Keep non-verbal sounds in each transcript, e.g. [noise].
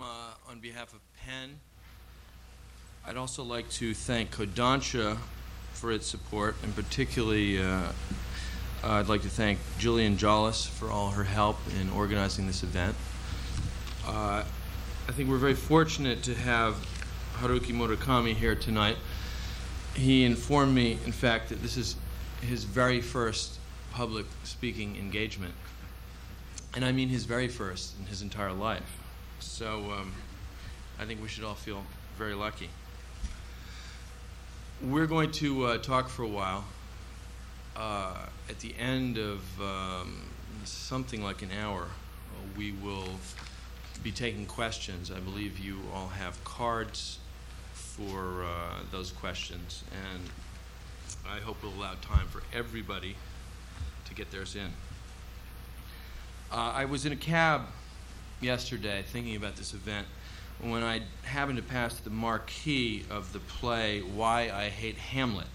uh, on behalf of PEN. I'd also like to thank Kodansha for its support, and particularly uh, I'd like to thank Jillian Jollis for all her help in organizing this event. Uh, I think we're very fortunate to have Haruki Murakami here tonight. He informed me, in fact, that this is his very first public speaking engagement. And I mean his very first in his entire life. So um, I think we should all feel very lucky. We're going to uh, talk for a while. Uh, at the end of um, something like an hour, we will be taking questions. I believe you all have cards for uh, those questions, and I hope we'll allow time for everybody to get theirs in. Uh, I was in a cab yesterday thinking about this event when I happened to pass the marquee of the play Why I Hate Hamlet,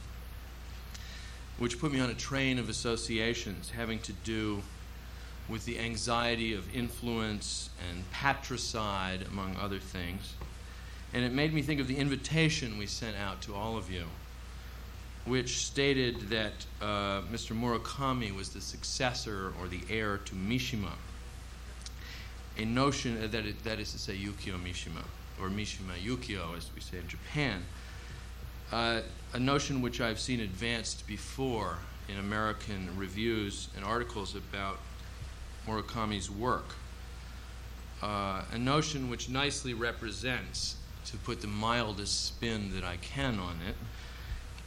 which put me on a train of associations having to do with the anxiety of influence and patricide, among other things. And it made me think of the invitation we sent out to all of you, which stated that uh, Mr. Murakami was the successor or the heir to Mishima a notion that, it, that is to say Yukio Mishima, or Mishima Yukio, as we say in Japan, uh, a notion which I've seen advanced before in American reviews and articles about Murakami's work. Uh, a notion which nicely represents, to put the mildest spin that I can on it,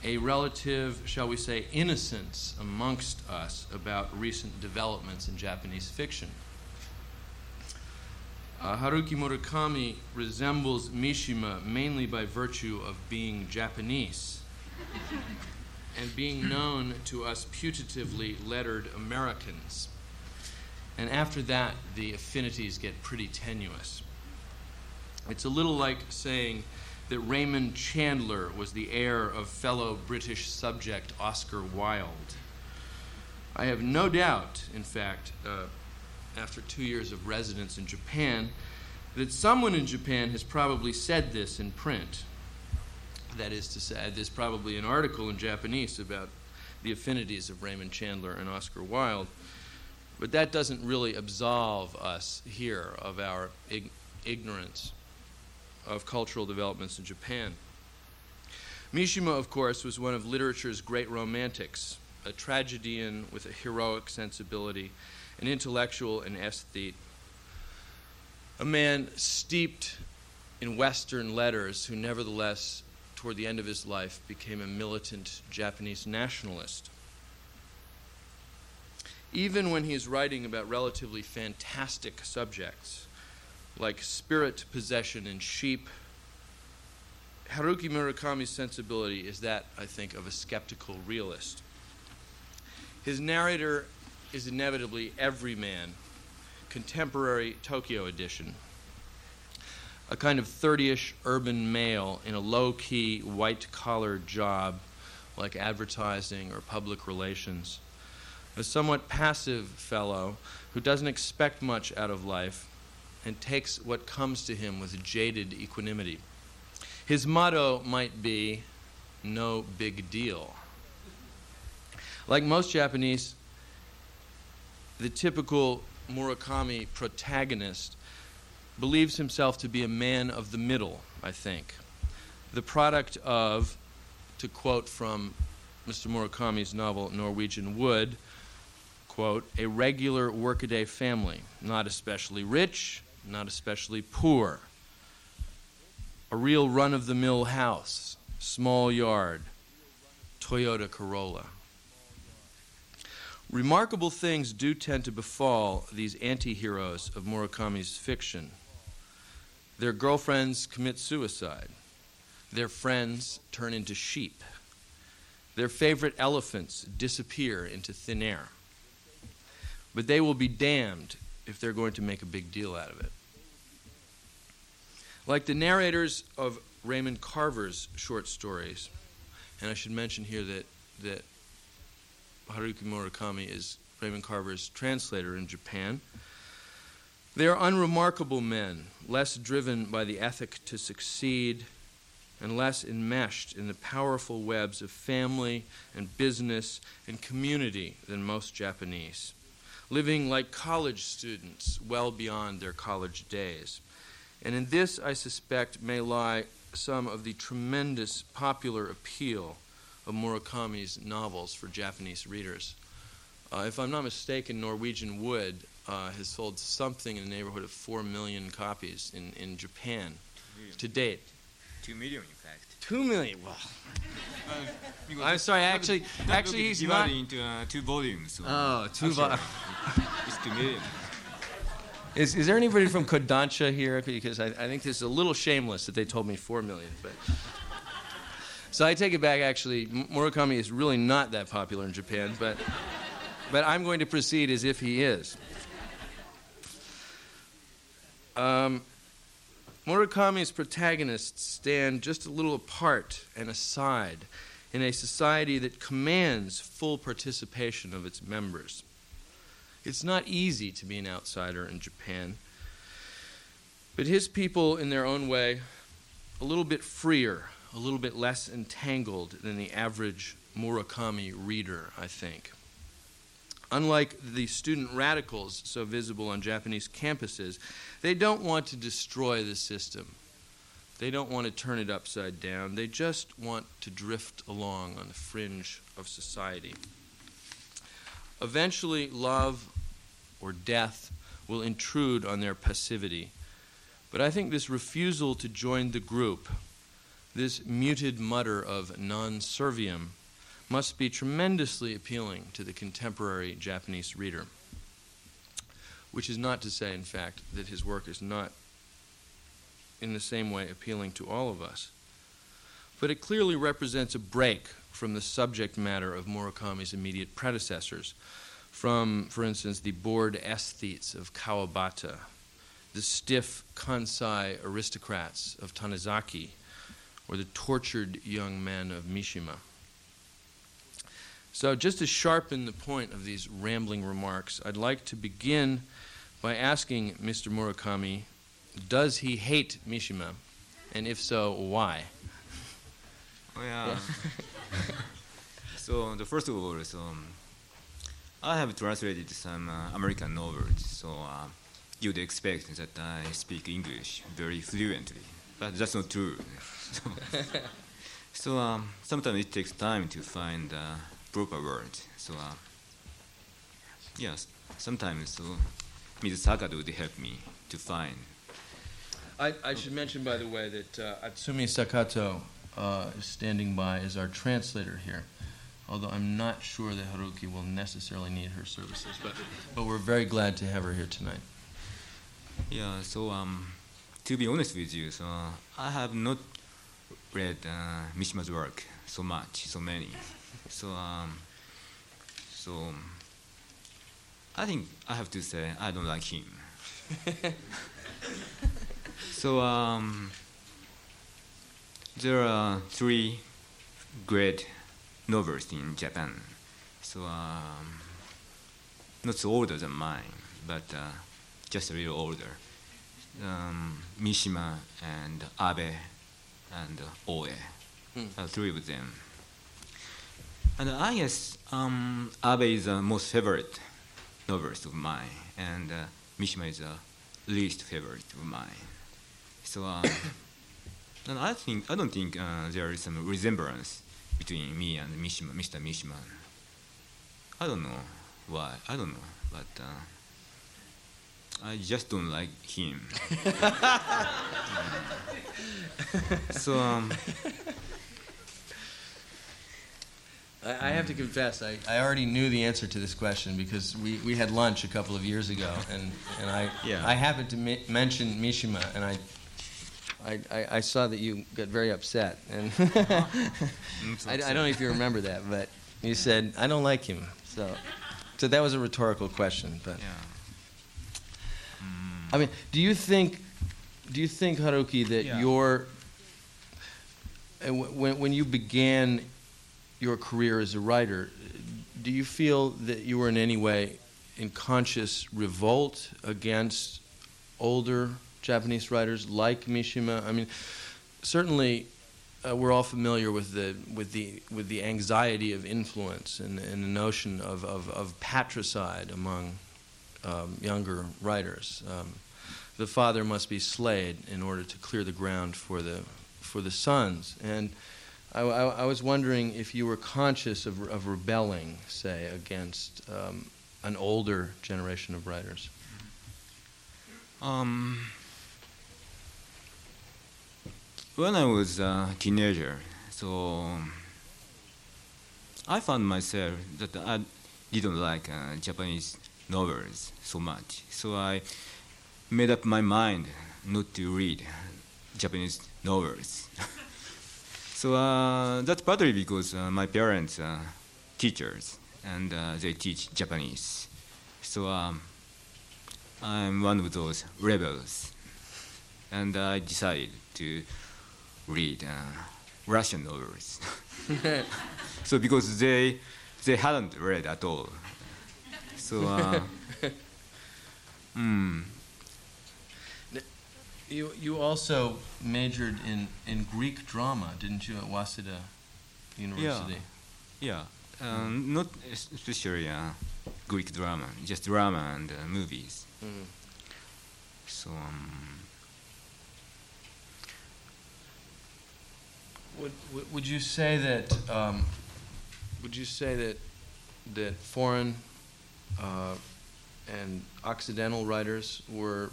a relative, shall we say, innocence amongst us about recent developments in Japanese fiction. Uh, Haruki Murakami resembles Mishima mainly by virtue of being Japanese and being known to us putatively lettered Americans. And after that, the affinities get pretty tenuous. It's a little like saying that Raymond Chandler was the heir of fellow British subject Oscar Wilde. I have no doubt, in fact, uh, after two years of residence in Japan that someone in Japan has probably said this in print. That is to say, uh, there's probably an article in Japanese about the affinities of Raymond Chandler and Oscar Wilde. But that doesn't really absolve us here of our ig- ignorance of cultural developments in Japan. Mishima, of course, was one of literature's great romantics, a tragedian with a heroic sensibility an intellectual and aesthete, a man steeped in Western letters who, nevertheless, toward the end of his life, became a militant Japanese nationalist. Even when he is writing about relatively fantastic subjects, like spirit possession and sheep, Haruki Murakami's sensibility is that, I think, of a skeptical realist. His narrator is inevitably Everyman, contemporary Tokyo edition. A kind of 30 ish urban male in a low key, white collar job like advertising or public relations. A somewhat passive fellow who doesn't expect much out of life and takes what comes to him with jaded equanimity. His motto might be, no big deal. Like most Japanese, the typical Murakami protagonist believes himself to be a man of the middle, I think. The product of, to quote from Mr. Murakami's novel Norwegian Wood, quote, a regular workaday family, not especially rich, not especially poor. A real run of the mill house, small yard, Toyota Corolla. Remarkable things do tend to befall these anti heroes of Murakami's fiction. Their girlfriends commit suicide, their friends turn into sheep, their favorite elephants disappear into thin air. But they will be damned if they're going to make a big deal out of it. Like the narrators of Raymond Carver's short stories, and I should mention here that, that Haruki Murakami is Raymond Carver's translator in Japan. They are unremarkable men, less driven by the ethic to succeed, and less enmeshed in the powerful webs of family and business and community than most Japanese, living like college students well beyond their college days. And in this, I suspect, may lie some of the tremendous popular appeal of Murakami's novels for Japanese readers. Uh, if I'm not mistaken, Norwegian Wood uh, has sold something in the neighborhood of 4 million copies in, in Japan to date. Two million, in fact. Two million. Well, Uh, I'm sorry. Actually, that actually, he's divided not. into uh, two volumes. So Oh, two actually, vo- [laughs] it's two million. Is, is there anybody from Kodansha here? Because I, I think this is a little shameless that they told me four million. But so I take it back. Actually, Murakami is really not that popular in Japan. But but I'm going to proceed as if he is. Um, Murakami's protagonists stand just a little apart and aside in a society that commands full participation of its members. It's not easy to be an outsider in Japan, but his people, in their own way, a little bit freer, a little bit less entangled than the average Murakami reader, I think. Unlike the student radicals so visible on Japanese campuses, they don't want to destroy the system. They don't want to turn it upside down. They just want to drift along on the fringe of society. Eventually, love or death will intrude on their passivity. But I think this refusal to join the group, this muted mutter of non serviam, must be tremendously appealing to the contemporary Japanese reader. Which is not to say, in fact, that his work is not in the same way appealing to all of us. But it clearly represents a break from the subject matter of Murakami's immediate predecessors, from, for instance, the bored aesthetes of Kawabata, the stiff Kansai aristocrats of Tanizaki, or the tortured young men of Mishima. So, just to sharpen the point of these rambling remarks, I'd like to begin by asking Mr. Murakami does he hate Mishima? And if so, why? Oh, yeah. so the first of all is um, I have translated some uh, American novels, so uh, you'd expect that I speak English very fluently, but that's not true. so [laughs] so um, sometimes it takes time to find uh, proper words. So uh, yes, sometimes so Ms. Sakado would help me to find. I, I should mention, by the way, that uh, Atsumi Sakato uh, is standing by as our translator here. Although I'm not sure that Haruki will necessarily need her services, but, but we're very glad to have her here tonight. Yeah, so um, to be honest with you, so I have not read uh, Mishima's work so much, so many. So um, so I think I have to say I don't like him. [laughs] so um, there are three great novels in Japan. So um, not so older than mine, but uh, just a little older. Um, Mishima and Abe and Oe, Hmm. uh, three of them. And I guess um, Abe is the most favorite novelist of mine, and uh, Mishima is the least favorite of mine. So, um, [coughs] and I think I don't think uh, there is some resemblance between me and Mishima, Mr. Mishima. I don't know why. I don't know, but. Uh, I just don't like him. [laughs] so um, I, I have to confess, I, I already knew the answer to this question because we, we had lunch a couple of years ago, and, and I, Yeah. I happened to mi- mention Mishima, and I, I, I, I saw that you got very upset. And [laughs] I, I don't know if you remember that, but you said, I don't like him. So, so that was a rhetorical question. But yeah. I mean, do you think, do you think Haruki that Yeah. your, when when you began your career as a writer, do you feel that you were in any way in conscious revolt against older Japanese writers like Mishima? I mean, certainly uh, we're all familiar with the with the with the anxiety of influence and, and the notion of, of, of patricide among um, younger writers. Um, the father must be slayed in order to clear the ground for the for the sons. And I, I, I was wondering if you were conscious of, of rebelling, say, against um, an older generation of writers. Um, when I was a teenager, so I found myself that I didn't like uh, Japanese novels so much. So I made up my mind not to read Japanese novels. [laughs] so uh, that's partly because uh, my parents are teachers and uh, they teach Japanese. So um, I'm one of those rebels. And I decided to read uh, Russian novels. [laughs] [laughs] so because they they hadn't read at all. So uh, [laughs] mm, You you also majored in, in Greek drama, didn't you, at Waseda University? yeah, um, not especially uh, Greek drama, just drama and uh, movies. Mm. So um, Would, would- would you say that um, would you say that that foreign uh, and Occidental writers were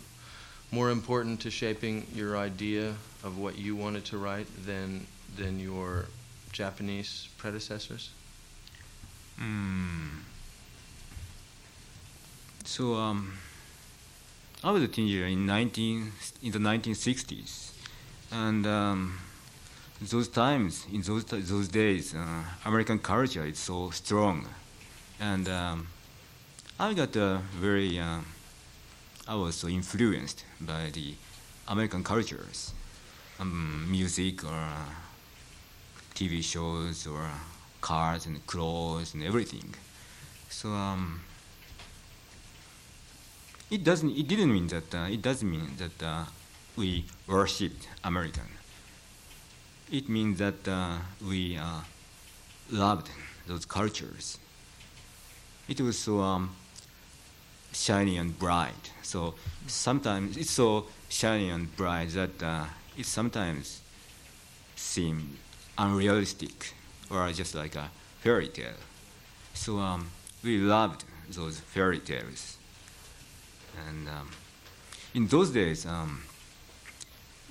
more important to shaping your idea of what you wanted to write than than your Japanese predecessors? mm, so um, I was a teenager in 19 in the 1960s, and um, those times in those those days, uh, American culture is so strong, and um, I got a very uh, I was influenced by the American cultures, um, music or uh, TV shows or cars and clothes and everything. So um, it doesn't. It didn't mean that. Uh, it doesn't mean that uh, we worshipped American. It means that uh, we uh, loved those cultures. It was so um, shiny and bright. So sometimes it's so shiny and bright that uh, it sometimes seems unrealistic or just like a fairy tale. So um, we loved those fairy tales. And um, in those days, um,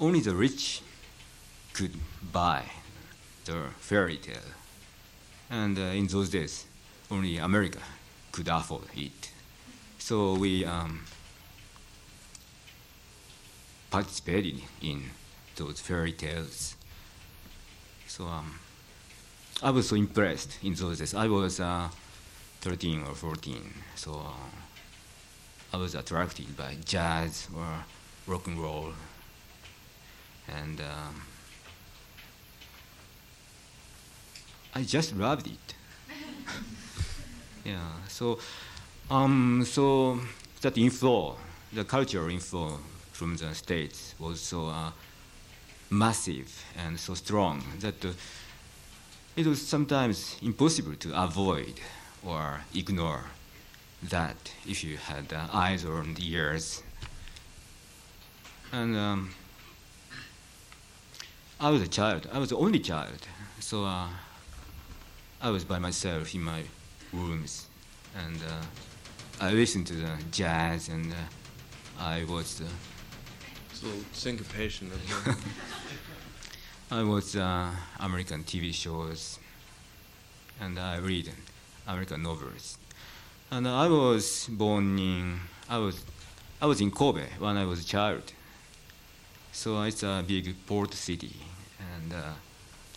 only the rich could buy the fairy tale. And uh, in those days, only America could afford it. So we um, participated in those fairy tales. So um, I was so impressed in those days. I was uh, 13 or 14, so uh, I was attracted by jazz or rock and roll. And um, I just loved it. [laughs] yeah, so um, so that inflow, the cultural inflow from the states was so uh, massive and so strong that uh, it was sometimes impossible to avoid or ignore that if you had uh, eyes or ears. And um, I was a child. I was the only child, so uh, I was by myself in my rooms, and uh, I listened to the jazz, and uh, I watched. Uh, little syncopation [laughs] I watch uh, American TV shows, and I read American novels. And I was born in I was I was in Kobe when I was a child. So it's a big port city, and uh,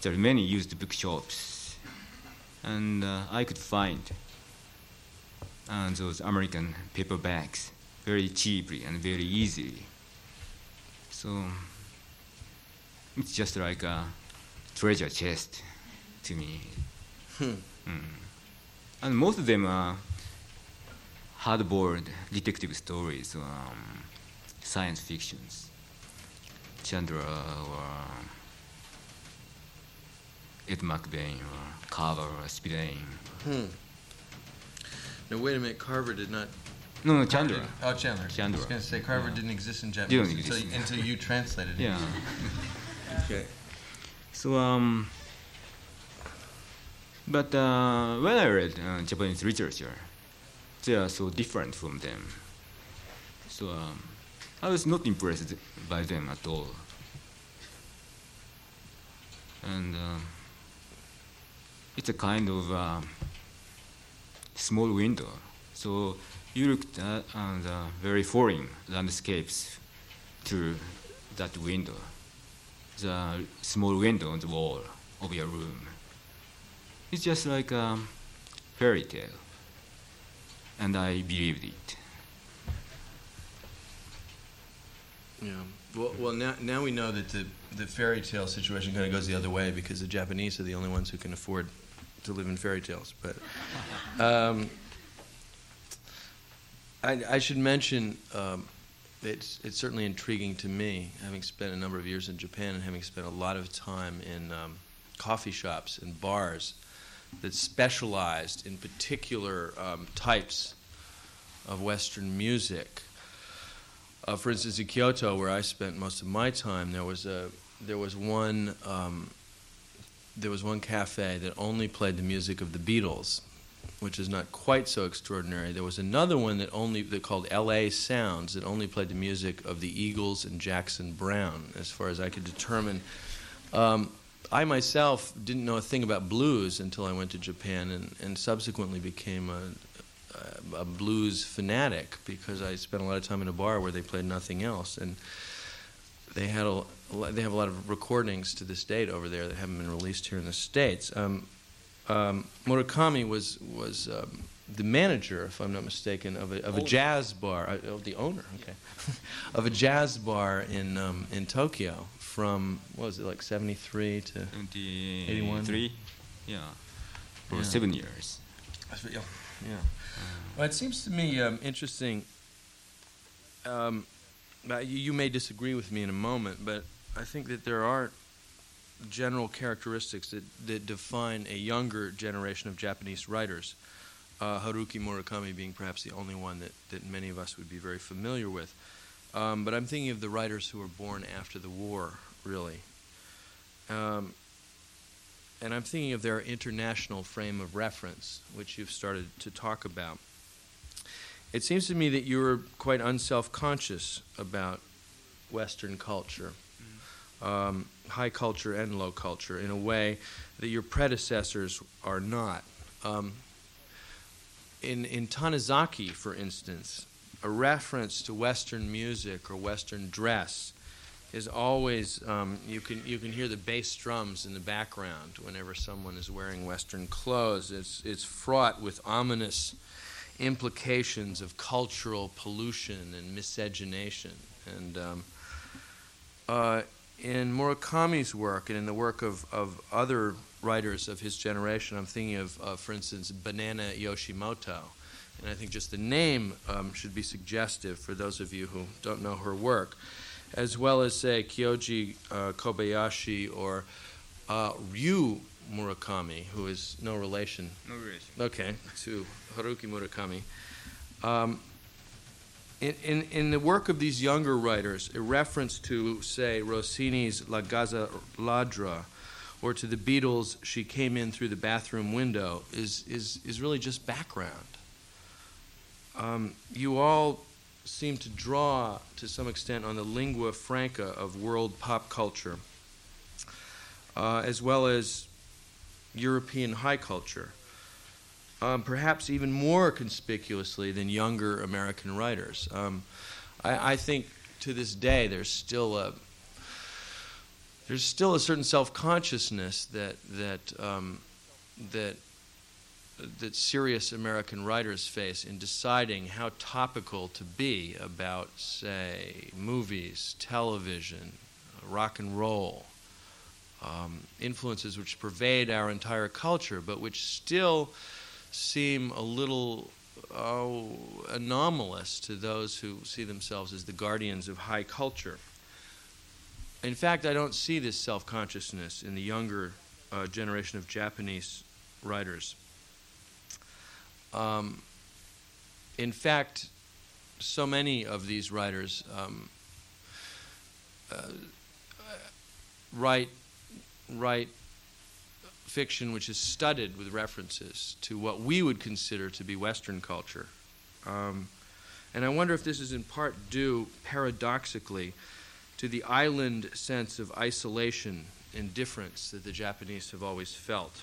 there are many used bookshops, and uh, I could find uh, those American paperbacks very cheaply and very easily. So it's just like a treasure chest to me. Hmm. Mm. And most of them are hard-boiled detective stories, um, science fictions, Chandra or Ed McBain or Carver or Spillane. Hmm. Now wait a minute. Carver did not. No, no, Chandra. Oh, Chandler. Chandra. I was going to say Carver Yeah. didn't exist in Didn't Japanese until, exist. until you translated it. Yeah. [laughs] Okay. So um, but uh, when I read uh, Japanese literature, they are so different from them. So um, I was not impressed by them at all. And um, it's a kind of um, small window. So you looked at the very foreign landscapes through that window the small window on the wall of your room. It's just like a fairy tale. And I believed it. Yeah. Well, well now, now we know that the, the fairy tale situation kind of goes the other way because the Japanese are the only ones who can afford to live in fairy tales. But um, I, I should mention um, it's, it's certainly intriguing to me, having spent a number of years in Japan and having spent a lot of time in um, coffee shops and bars that specialized in particular um, types of Western music. Uh, for instance, in Kyoto, where I spent most of my time, there was a there was one um, there was one cafe that only played the music of the Beatles, which is not quite so extraordinary. There was another one that only that called L.A. Sounds that only played the music of the Eagles and Jackson Browne, as far as I could determine. Um, I myself didn't know a thing about blues until I went to Japan, and, and subsequently became a, a blues fanatic because I spent a lot of time in a bar where they played nothing else, and they had a they have a lot of recordings to this date over there that haven't been released here in the states. Um, um, Murakami was was um, the manager, if I'm not mistaken, of a, of a jazz bar. Uh, oh, the owner, okay, [laughs] of a jazz bar in um, in Tokyo from what was it like '73 to 81? 23? Yeah. For Yeah. seven years. Yeah. yeah. Well, it seems to me um, interesting. Um, uh, you, you may disagree with me in a moment, but I think that there are general characteristics that, that define a younger generation of Japanese writers. Uh, Haruki Murakami being perhaps the only one that, that many of us would be very familiar with. Um, but I'm thinking of the writers who were born after the war, really. Um, and I'm thinking of their international frame of reference, which you've started to talk about. It seems to me that you were quite unself conscious about Western culture, um, high culture and low culture, in a way that your predecessors are not. Um, in, in Tanizaki, for instance, a reference to Western music or Western dress is always um, you can you can hear the bass drums in the background whenever someone is wearing Western clothes. It's it's fraught with ominous implications of cultural pollution and miscegenation. And um, uh, in Murakami's work and in the work of, of other writers of his generation, I'm thinking of, uh, for instance, Banana Yoshimoto. And I think just the name um, should be suggestive for those of you who don't know her work, as well as, say, Kyoji uh, Kobayashi or uh, Ryu Murakami, who is no relation No relation. Okay, to Haruki Murakami. Um, in, in, in the work of these younger writers, a reference to, say, Rossini's La Gazza Ladra or to the Beatles' She Came In Through the Bathroom Window is, is, is really just background. Um, you all seem to draw, to some extent, on the lingua franca of world pop culture, uh, as well as European high culture, um, perhaps even more conspicuously than younger American writers. Um, I, I think to this day there's still a there's still a certain self-consciousness that that um, that that serious American writers face in deciding how topical to be about, say, movies, television, rock and roll, um, influences which pervade our entire culture, but which still seem a little oh, anomalous to those who see themselves as the guardians of high culture. In fact, I don't see this self consciousness in the younger uh, generation of Japanese writers. Um, in fact, so many of these writers um, uh, write write fiction which is studded with references to what we would consider to be Western culture. Um, and I wonder if this is in part due, paradoxically, to the island sense of isolation and difference that the Japanese have always felt.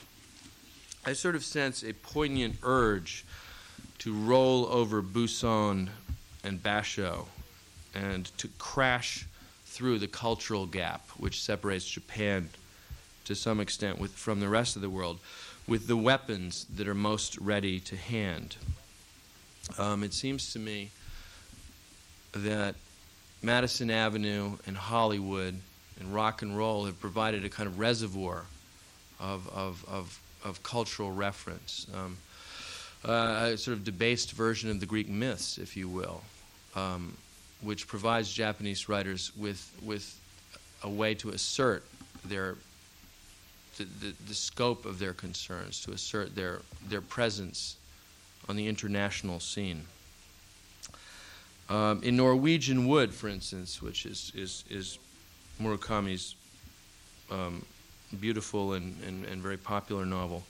I sort of sense a poignant urge to roll over Buson and Basho and to crash through the cultural gap which separates Japan to some extent with, from the rest of the world with the weapons that are most ready to hand. Um, it seems to me that Madison Avenue and Hollywood and rock and roll have provided a kind of reservoir of, of, of, of cultural reference, um, uh, a sort of debased version of the Greek myths, if you will, um, which provides Japanese writers with, with a way to assert their the, the, the, scope of their concerns, to assert their, their presence on the international scene. Um, in Norwegian Wood, for instance, which is, is, is Murakami's um, beautiful and, and, and, very popular novel,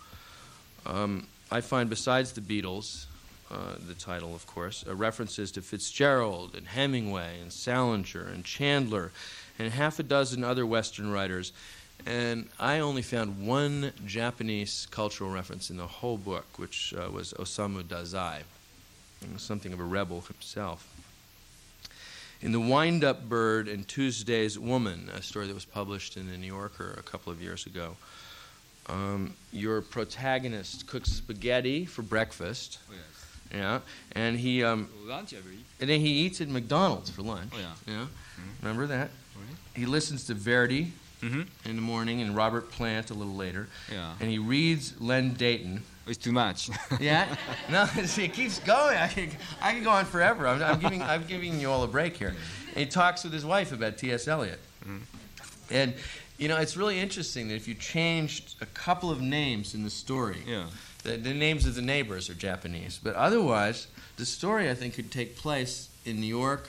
um, I find besides the Beatles, uh, the title, of course, uh, references to Fitzgerald and Hemingway and Salinger and Chandler and half a dozen other Western writers and I only found one Japanese cultural reference in the whole book, which uh, was Osamu Dazai, something of a rebel himself. In The Wind Up Bird and Tuesday's Woman, a story that was published in the New Yorker a couple of years ago, um, your protagonist cooks spaghetti for breakfast. Oh, yes. Yeah, and he um, lunch every. And then he eats at McDonald's for lunch. Oh yeah. Yeah, mm-hmm. remember that? He listens to Verdi, mm-hmm. in the morning and Robert Plant a little later. Yeah. And he reads Len Deighton. It's too much. [laughs] yeah. No, [laughs] see, it keeps going. I can, I can go on forever. I'm, I'm, giving, I'm giving you all a break here. And he talks with his wife about T.S. Eliot. Mm-hmm. And, you know, it's really interesting that if you changed a couple of names in the story, yeah. the, the names of the neighbors are Japanese. But otherwise, the story, I think, could take place in New York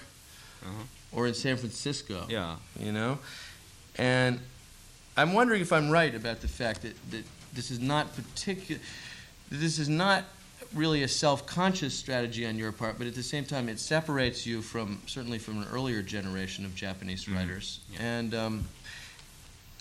uh-huh. or in San Francisco. Yeah. You know? And I'm wondering if I'm right about the fact that, that this is not particular, this is not really a self-conscious strategy on your part, but at the same time, it separates you from certainly from an earlier generation of Japanese mm-hmm. writers. Yeah. And um,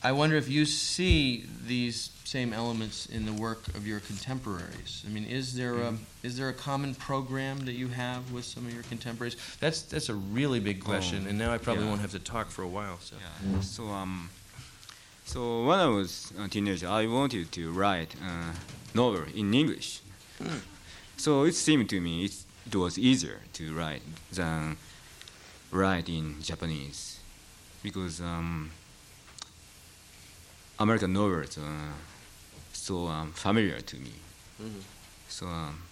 I wonder if you see these same elements in the work of your contemporaries. I mean, is there a, is there a common program that you have with some of your contemporaries? That's that's a really big question, Oh, and now I probably yeah. won't have to talk for a while. So. Yeah. So um, so when I was a teenager, I wanted to write a novel in English. So it seemed to me it, it was easier to write than write in Japanese, because um, American novels are so um, familiar to me. Mhm. So um,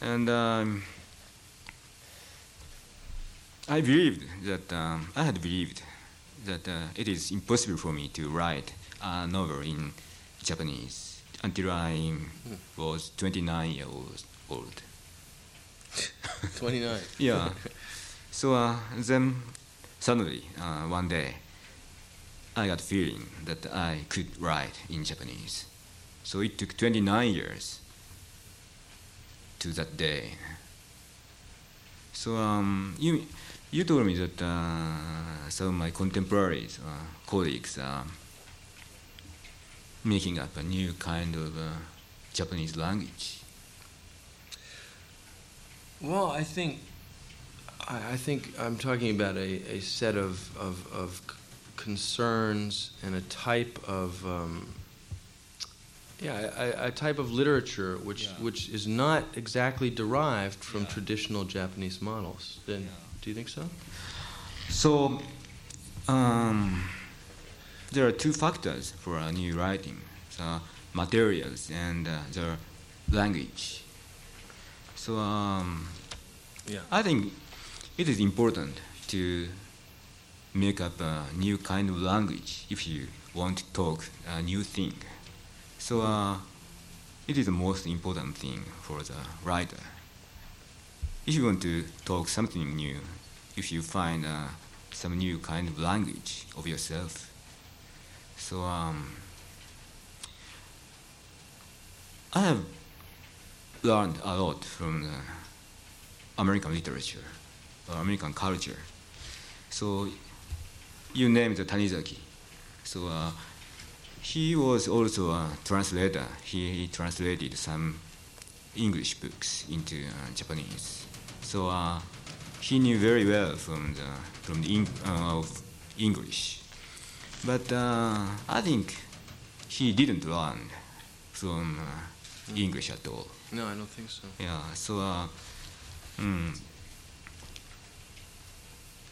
and um, I believed that um, I had believed that uh, it is impossible for me to write a novel in Japanese until I was 29 years old. 29. [laughs] Yeah. so uh, then suddenly uh, one day I got feeling that I could write in Japanese. So it took 29 years to that day. So um, you you told me that uh, some of my contemporaries, uh, colleagues, are making up a new kind of uh, Japanese language. Well, I think I, I think I'm talking about a, a set of, of, of concerns and a type of um, yeah a, a type of literature which Yeah. which is not exactly derived from Yeah. traditional Japanese models. Then, Yeah. do you think so? So, um, there are two factors for a new writing: the materials and uh, the language. So um, Yeah. I think it is important to make up a new kind of language if you want to talk a new thing. So uh, it is the most important thing for the writer. If you want to talk something new, if you find uh, some new kind of language of yourself, so um, I have learned a lot from American literature American culture. So you named Tanizaki. So uh, he was also a translator. He, he translated some English books into uh, Japanese. So uh, he knew very well from the from the uh, of English. But uh, I think he didn't learn from uh, English at all. No, I don't think so. Yeah, so uh, mm,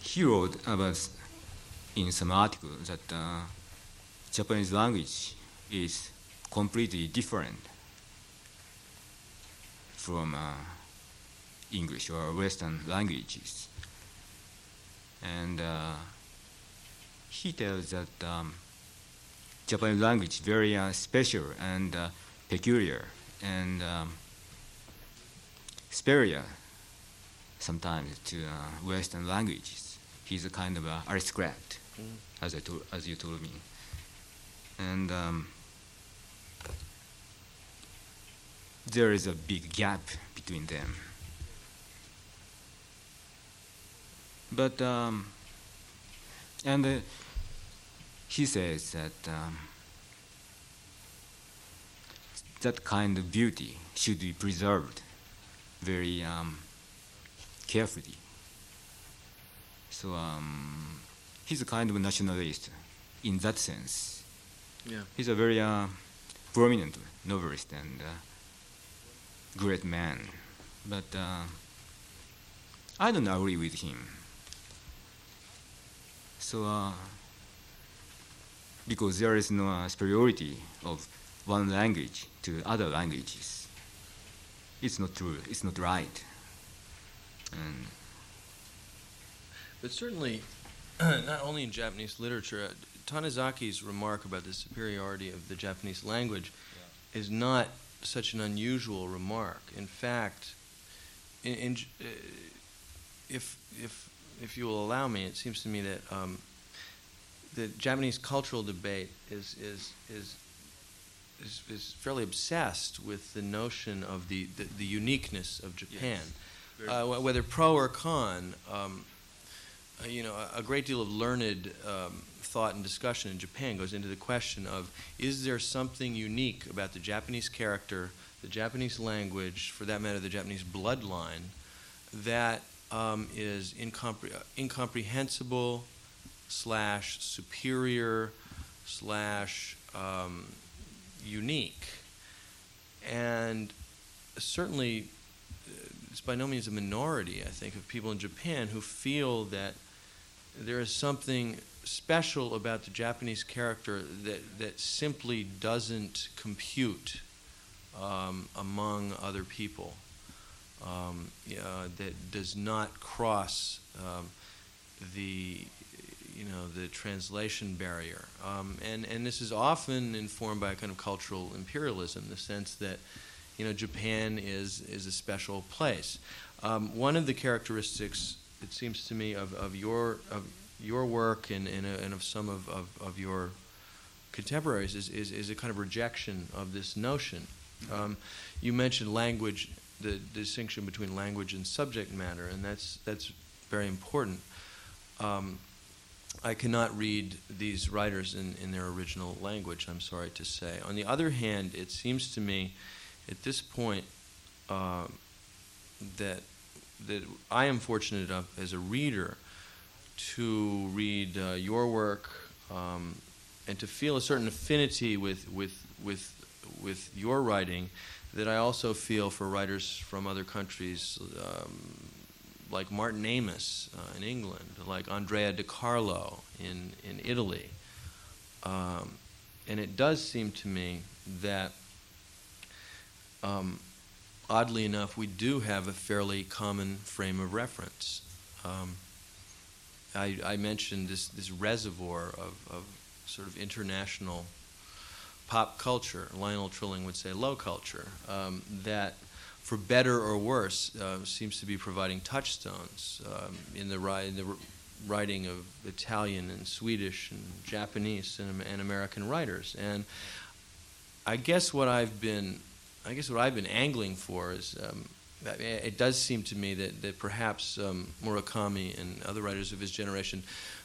he wrote about in some article that uh, Japanese language is completely different from uh, English or Western languages, and uh, he tells that um, Japanese language very uh, special and uh, peculiar and um, superior sometimes to uh, Western languages. He's a kind of aristocrat. As I told, as you told me, and um, there is a big gap between them. But um, and uh, he says that um, that kind of beauty should be preserved very um, carefully. So um, he's a kind of nationalist in that sense. Yeah. He's a very uh, prominent novelist and uh, great man, but uh, I don't agree with him. So, uh, because there is no uh, superiority of one language to other languages, it's not true. It's not right. And But certainly, [clears throat] not only in Japanese literature, Tanizaki's remark about the superiority of the Japanese language is not such an unusual remark. In fact, in, in, uh, if, if, if you will allow me, it seems to me that um, the Japanese cultural debate is, is, is, is, is fairly obsessed with the notion of the, the, the uniqueness of Japan. Uh, whether pro or con, um, uh, you know, a, a great deal of learned um, thought and discussion in Japan goes into the question of is there something unique about the Japanese character, the Japanese language, for that matter, the Japanese bloodline, that um, is incompre- incomprehensible slash superior slash um, unique, and certainly it's by no means a minority, I think, of people in Japan who feel that there is something special about the Japanese character that, that simply doesn't compute um, among other people, um, uh, that does not cross um, the you know the translation barrier, um, and and this is often informed by a kind of cultural imperialism, the sense that you know, Japan is, is a special place. Um, one of the characteristics, it seems to me, of, of, your, of your work and, and, uh, and of some of, of, of your contemporaries is, is, is a kind of rejection of this notion. Um, you mentioned language, the distinction between language and subject matter, and that's, that's very important. Um, I cannot read these writers in, in their original language, I'm sorry to say. On the other hand, it seems to me at this point uh, that that I am fortunate enough as a reader to read uh, your work um, and to feel a certain affinity with with with with your writing that I also feel for writers from other countries. Um, like Martin Amis uh, in England, like Andrea De Carlo in, in Italy. Um, and it does seem to me that um, oddly enough, we do have a fairly common frame of reference. Um, I, I, mentioned this, this reservoir of, of, sort of international pop culture. Lionel Trilling would say low culture. Um, that, for better or worse, uh, seems to be providing touchstones um, in, the, in the writing of Italian and Swedish and Japanese and, and American writers. And I guess what I've been, I guess what I've been angling for is, um, it does seem to me that, that perhaps um, Murakami and other writers of his generation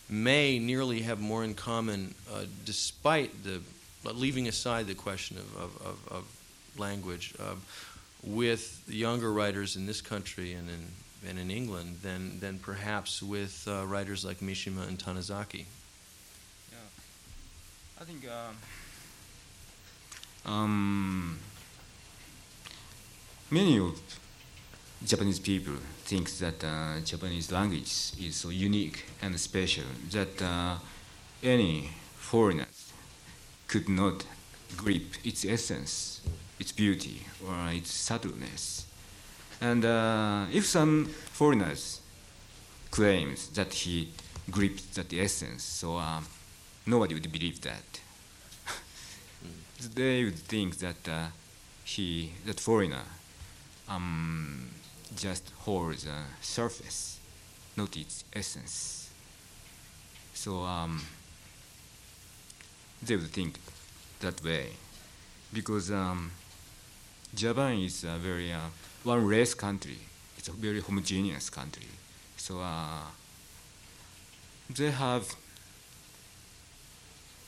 may nearly have more in common, uh, despite the leaving aside the question of, of, of, of language, uh, with younger writers in this country and in and in England than, than perhaps with uh, writers like Mishima and Tanizaki. Yeah, I think um, um, many of Japanese people think that uh, Japanese language is so unique and special that uh, any foreigner could not grip its essence, its beauty, or its subtleness. And uh, if some foreigners claims that he grips that essence, so um, nobody would believe that. [laughs] they would think that uh, he, that foreigner, um, just holds a surface, not its essence. So um, they would think that way, because um, Japan is a very uh, one race country. It's a very homogeneous country. So uh, they have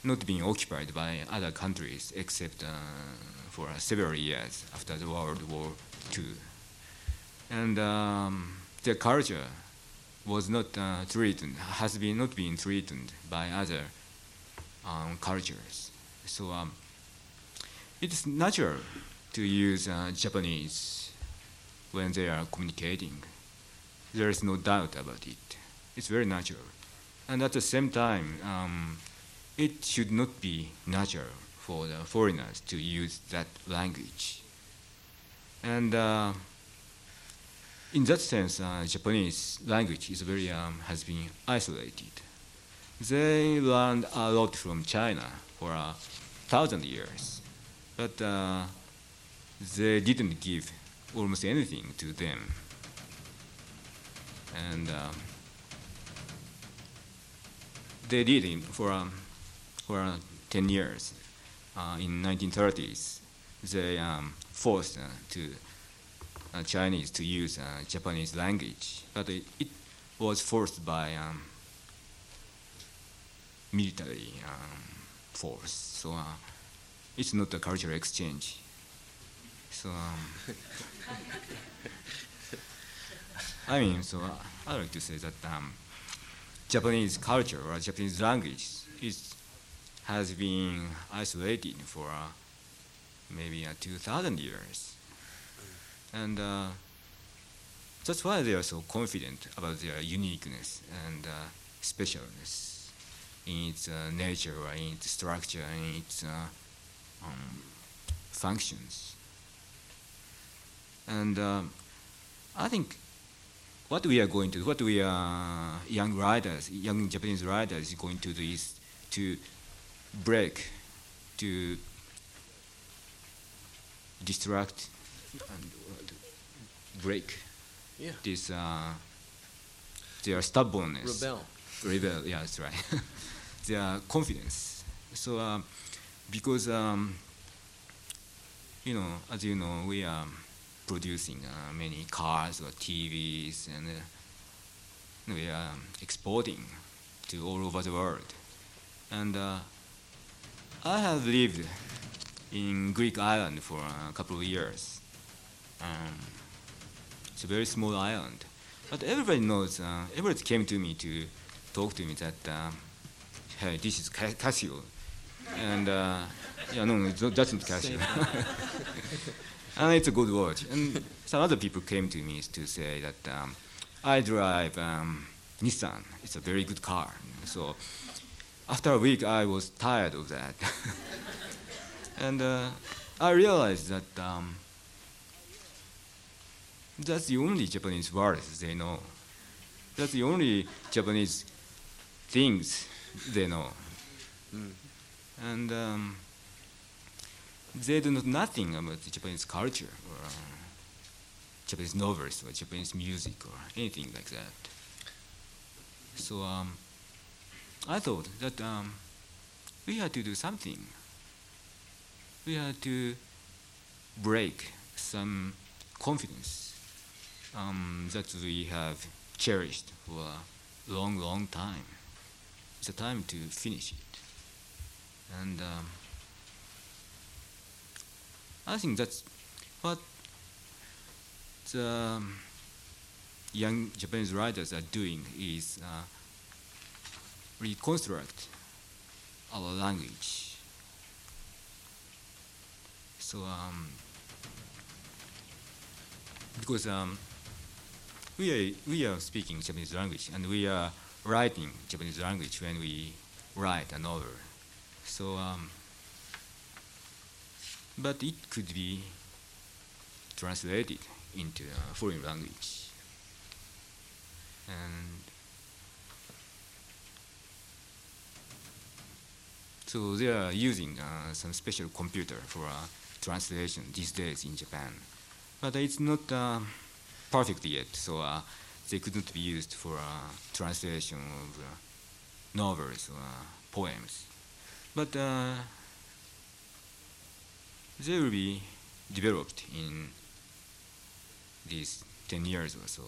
not been occupied by other countries except uh, for several years after the World War And um, their culture was not uh, threatened, has been not been threatened by other um, cultures. So um, it's natural to use uh, Japanese when they are communicating. There is no doubt about it. It's very natural. And at the same time, um, it should not be natural for the foreigners to use that language. And uh, in that sense, uh, Japanese language is very um, has been isolated. They learned a lot from China for a thousand years, but uh, they didn't give almost anything to them. And um, they did it for, um, for uh, 10 years. Uh, in 1930s, they um, forced uh, to uh, Chinese to use uh, Japanese language, but it, it was forced by um, military um, force. So it's not a cultural exchange. So um, I mean, so uh, I like to say that um, Japanese culture or Japanese language is has been isolated for uh, maybe uh, 2,000 years, and uh, that's why they are so confident about their uniqueness and uh, specialness in its uh, nature, in its structure, in its um, functions. And um, I think what we are going to, what we are young writers, young Japanese writers, going to do is to break, to distract, and break yeah. this uh, their stubbornness. Rebel. Rebel. Yeah, that's right. [laughs] their confidence. So uh, because um, you know, as you know, we are producing uh, many cars or TVs, and uh, we are exporting to all over the world. And uh, I have lived in Greek island for a couple of years. Um, it's a very small island, but everybody knows. Uh, everybody came to me to talk to me that, uh, hey, this is Casio, and uh, yeah, no, that's not Casio. [laughs] and it's a good watch. And some other people came to me to say that um, I drive um, Nissan. It's a very good car. So after a week, I was tired of that. [laughs] and uh, I realized that um, that's the only Japanese words they know. That's the only Japanese things they know. Mm. And um, they do not nothing about the Japanese culture or uh, Japanese novels or Japanese music or anything like that. So um, I thought that um, we had to do something. We had to break some confidence um, that we have cherished for a long, long time. It's a time to finish it. And um, I think that's what the um, young Japanese writers are doing is uh, reconstruct our language. So um, because um, we are we are speaking Japanese language and we are writing Japanese language when we write a novel. So, um, but it could be translated into a foreign language, and so they are using uh, some special computer for uh, translation these days in Japan, but it's not uh, perfect yet. So uh, they couldn't be used for uh, translation of novels or poems. But they will be developed in these 10 years or so.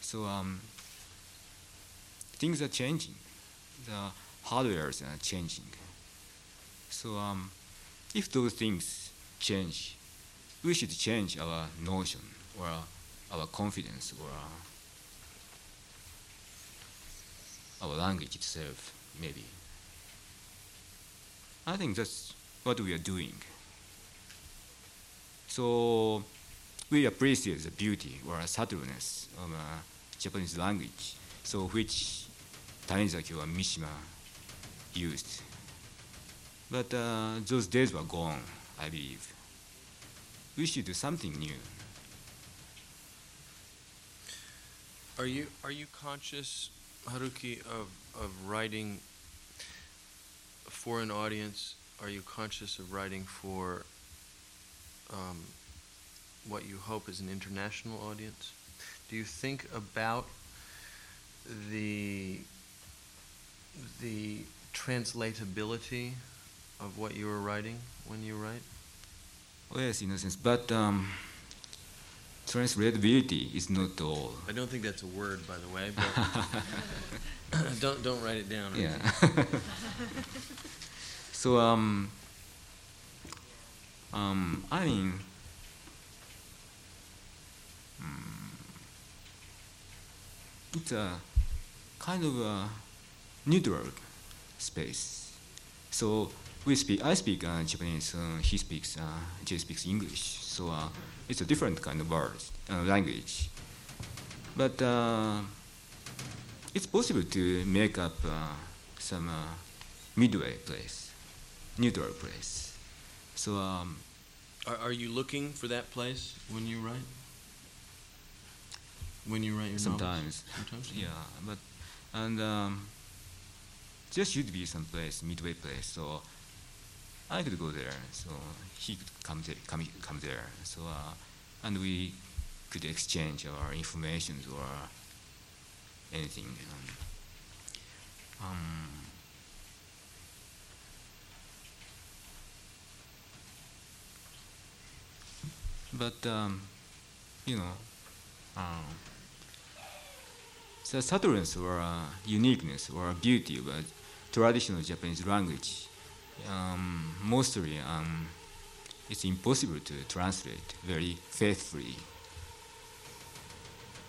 So um, things are changing. The hardwares are changing. So um, if those things change, we should change our notion or our confidence or our language itself, maybe. I think that's what we are doing. So we appreciate the beauty or subtleness of uh, Japanese language, so which Tanizaki or Mishima used. But uh, those days were gone, I believe. We should do something new. Are you are you conscious, Haruki, of of writing for an audience? Are you conscious of writing for um, what you hope is an international audience? Do you think about the the translatability of what you were writing when you write? Oh, yes, in a sense, but. Um, translatability is not all. I don't think that's a word, by the way. But [laughs] don't don't write it down. Yeah. [laughs] so um, um, I mean, um, it's a kind of a neutral space. So we speak. I speak uh, Japanese. Uh, he speaks. Uh, Jay speaks English. So uh, it's a different kind of word, uh, language. But uh, it's possible to make up uh, some uh, midway place, neutral place. So. Um, are, are you looking for that place when you write? When you write your sometimes. novels? Sometimes. [laughs] Yeah, but and um, there should be some place, midway place. So I could go there, so he could come there, come, come there. So, uh, and we could exchange our information or anything. Um, um, but um, you know, um, the subtleness or uh, uniqueness or beauty of traditional Japanese language um, mostly um, it's impossible to translate very faithfully,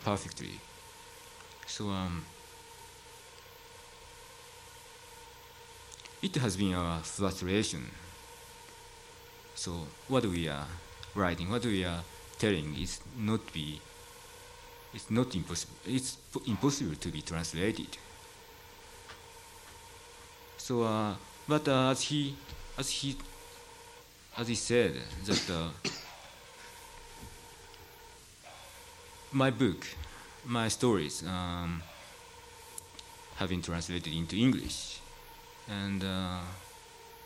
perfectly. So um, it has been a frustration. So what we are writing, what we are telling is not be, it's not impossible. It's impossible to be translated. So. Uh, but uh, as he, as he, as he said that uh, my book, my stories um, have been translated into English, and uh,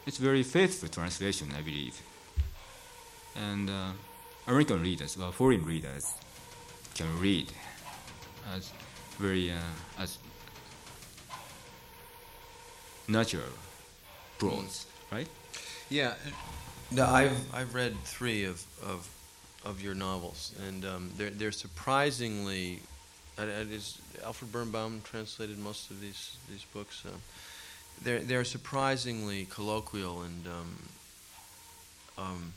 it's very faithful translation, I believe. And uh, American readers, well, foreign readers, can read as very uh, as natural prose, right? Yeah, no, I've I've read three of of, of your novels, and um, they're they're surprisingly. Uh, is Alfred Birnbaum translated most of these these books? Uh, they're they're surprisingly colloquial and um, um,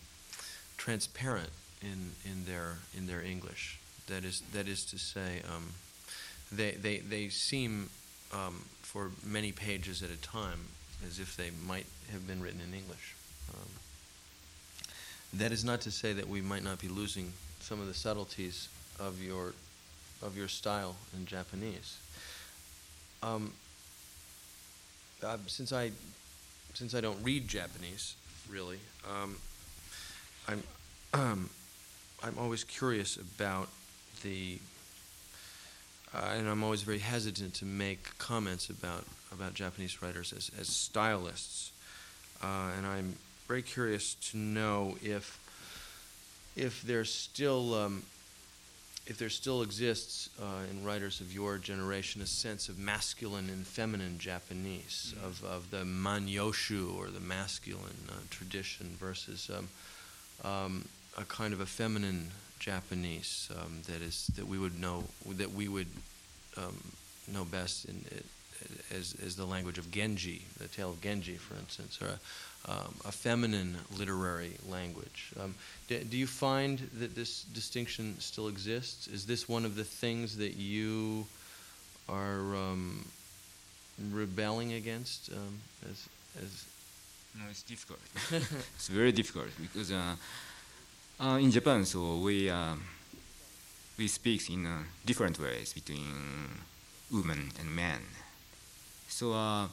transparent in in their in their English. That is that is to say, um, they they they seem um, for many pages at a time as if they might have been written in English. Um, that is not to say that we might not be losing some of the subtleties of your of your style in Japanese. Um, uh, since I since I don't read Japanese really, um, I'm um, I'm always curious about the uh, and I'm always very hesitant to make comments about about Japanese writers as, as stylists, uh, and I'm very curious to know if if there's still um, if there still exists uh, in writers of your generation a sense of masculine and feminine Japanese mm-hmm. of, of the manyoshu or the masculine uh, tradition versus um, um, a kind of a feminine Japanese um, that is that we would know that we would um, know best in, as, as the language of Genji, the tale of Genji, for instance, or a, um, a feminine literary language. Um, do, do, you find that this distinction still exists? Is this one of the things that you are um, rebelling against? Um, as, as no, it's difficult. [laughs] it's very difficult because uh, uh, in Japan, so we uh, we speak in uh, different ways between women and men. So uh,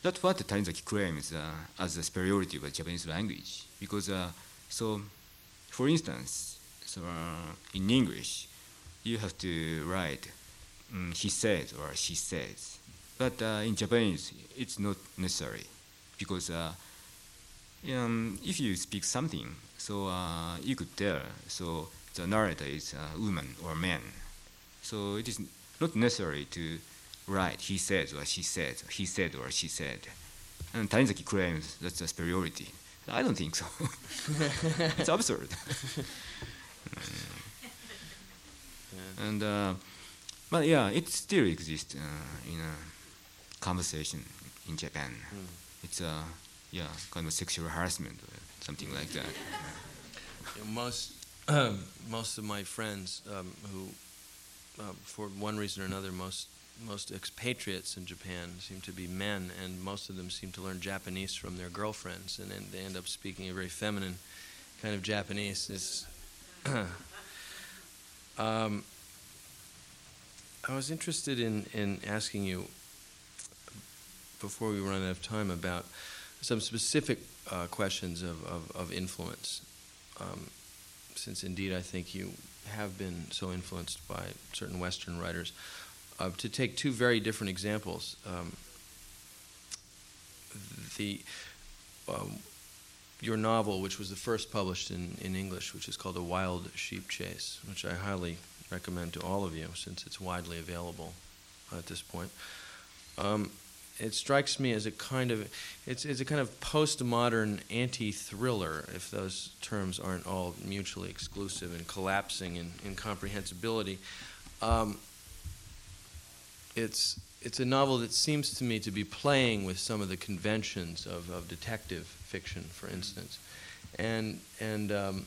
that's what Tanizaki claims uh, as a superiority of the Japanese language. Because uh, so, for instance, so uh, in English, you have to write um, he says or she says, but uh, in Japanese it's not necessary because uh, um, if you speak something, so you could tell so the narrator is a woman or a man. So it is not necessary to write he says or she said, he said or she said. And Tanizaki claims that's a superiority. I don't think so. [laughs] it's absurd. [laughs] and uh, but yeah, it still exists uh, in a conversation in Japan. Mm. It's a yeah kind of sexual harassment or something like that. [laughs] Yeah, most [clears throat] most of my friends um, who, uh, for one reason or another, most most expatriates in Japan seem to be men, and most of them seem to learn Japanese from their girlfriends, and then they end up speaking a very feminine kind of Japanese. It's [clears throat] um, I was interested in, in asking you before we run out of time about some specific uh, questions of, of, of influence. Um, since indeed I think you have been so influenced by certain Western writers, uh, to take two very different examples. Um, the um, your novel, which was the first published in, in English, which is called A Wild Sheep Chase, which I highly recommend to all of you since it's widely available at this point. Um, it strikes me as a kind of it's, it's a kind of postmodern anti-thriller if those terms aren't all mutually exclusive and collapsing in incomprehensibility um, it's it's a novel that seems to me to be playing with some of the conventions of, of detective fiction for instance and and um,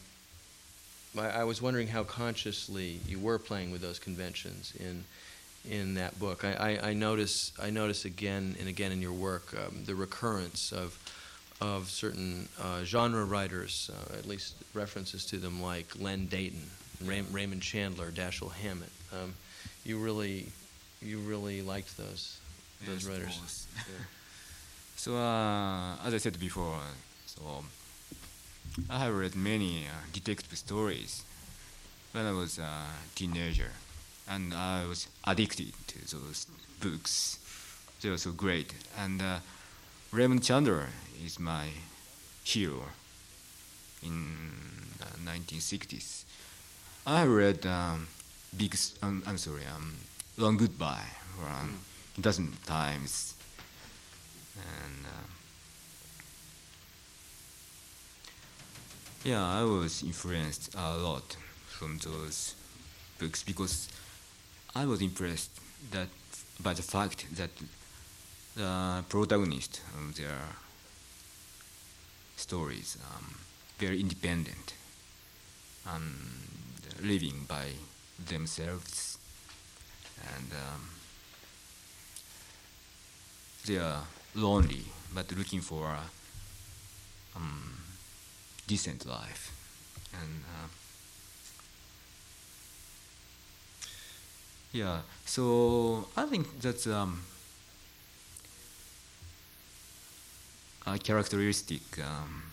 I, I was wondering how consciously you were playing with those conventions in in that book. I, I, I, notice I notice again and again in your work um, the recurrence of of certain uh, genre writers, uh, at least references to them like Len Deighton, Ray, Raymond Chandler, Dashiell Hammett. Um, you really you really liked those those yes, writers. Yeah. [laughs] so uh, as I said before, so I have read many uh, detective stories when I was a teenager, and I was addicted to those books. They were so great, and uh, Raymond Chandler is my hero in the 1960s. I read um, Big. Um, I'm sorry, um, Long Goodbye um, a dozen times, and. Uh, Yeah, I was influenced a lot from those books because I was impressed that by the fact that the protagonist of their stories um, very independent and living by themselves and um, they are lonely but looking for a um, decent life. And uh, yeah, so I think that's um, a characteristic. Um,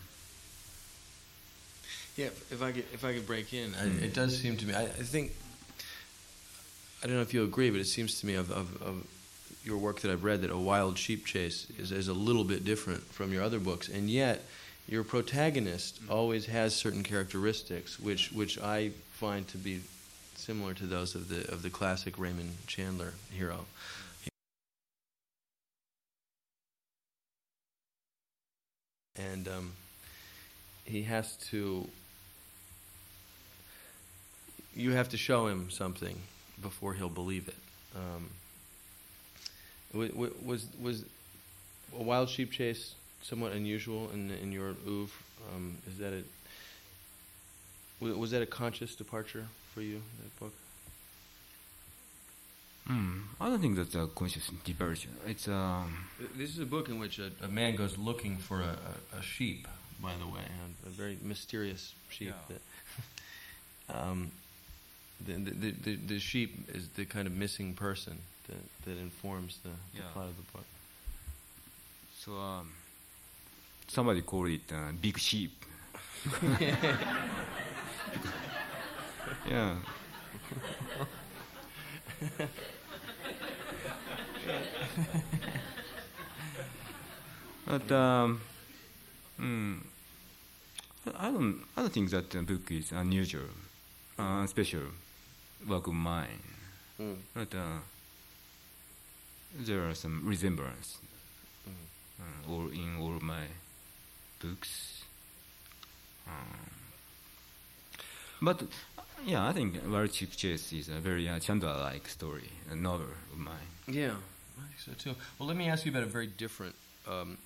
yeah, if I could, if I could break in, I, it does seem to me. I, I, think I don't know if you agree, but it seems to me of, of, of, your work that I've read that a wild sheep chase is, is a little bit different from your other books, and yet your protagonist always has certain characteristics which which I find to be similar to those of the of the classic Raymond Chandler hero. And um, he has to. You have to show him something before he'll believe it. Um, was was a wild sheep chase somewhat unusual in in your oeuvre. Um, is that a was that a conscious departure for you? That book. Hmm. I don't think that's a conscious departure. It's um. This is a book in which a, a man goes looking for a, a, a, sheep. By the way, a, very mysterious sheep. Yeah. That, [laughs] um, the, the, the, the sheep is the kind of missing person that, that informs the, the yeah. plot of the book. So um, somebody called it uh, big sheep. [laughs] yeah. but um, mm, I don't. I don't think that the book is unusual, uh, special work of mine. Mm. But uh, there are some resemblance, mm. uh, all in all my books. Um, but yeah, I think Sheep Chase is a very uh, Chandler-like story, a novel of mine. Yeah, I think so too. Well, let me ask you about a very different um,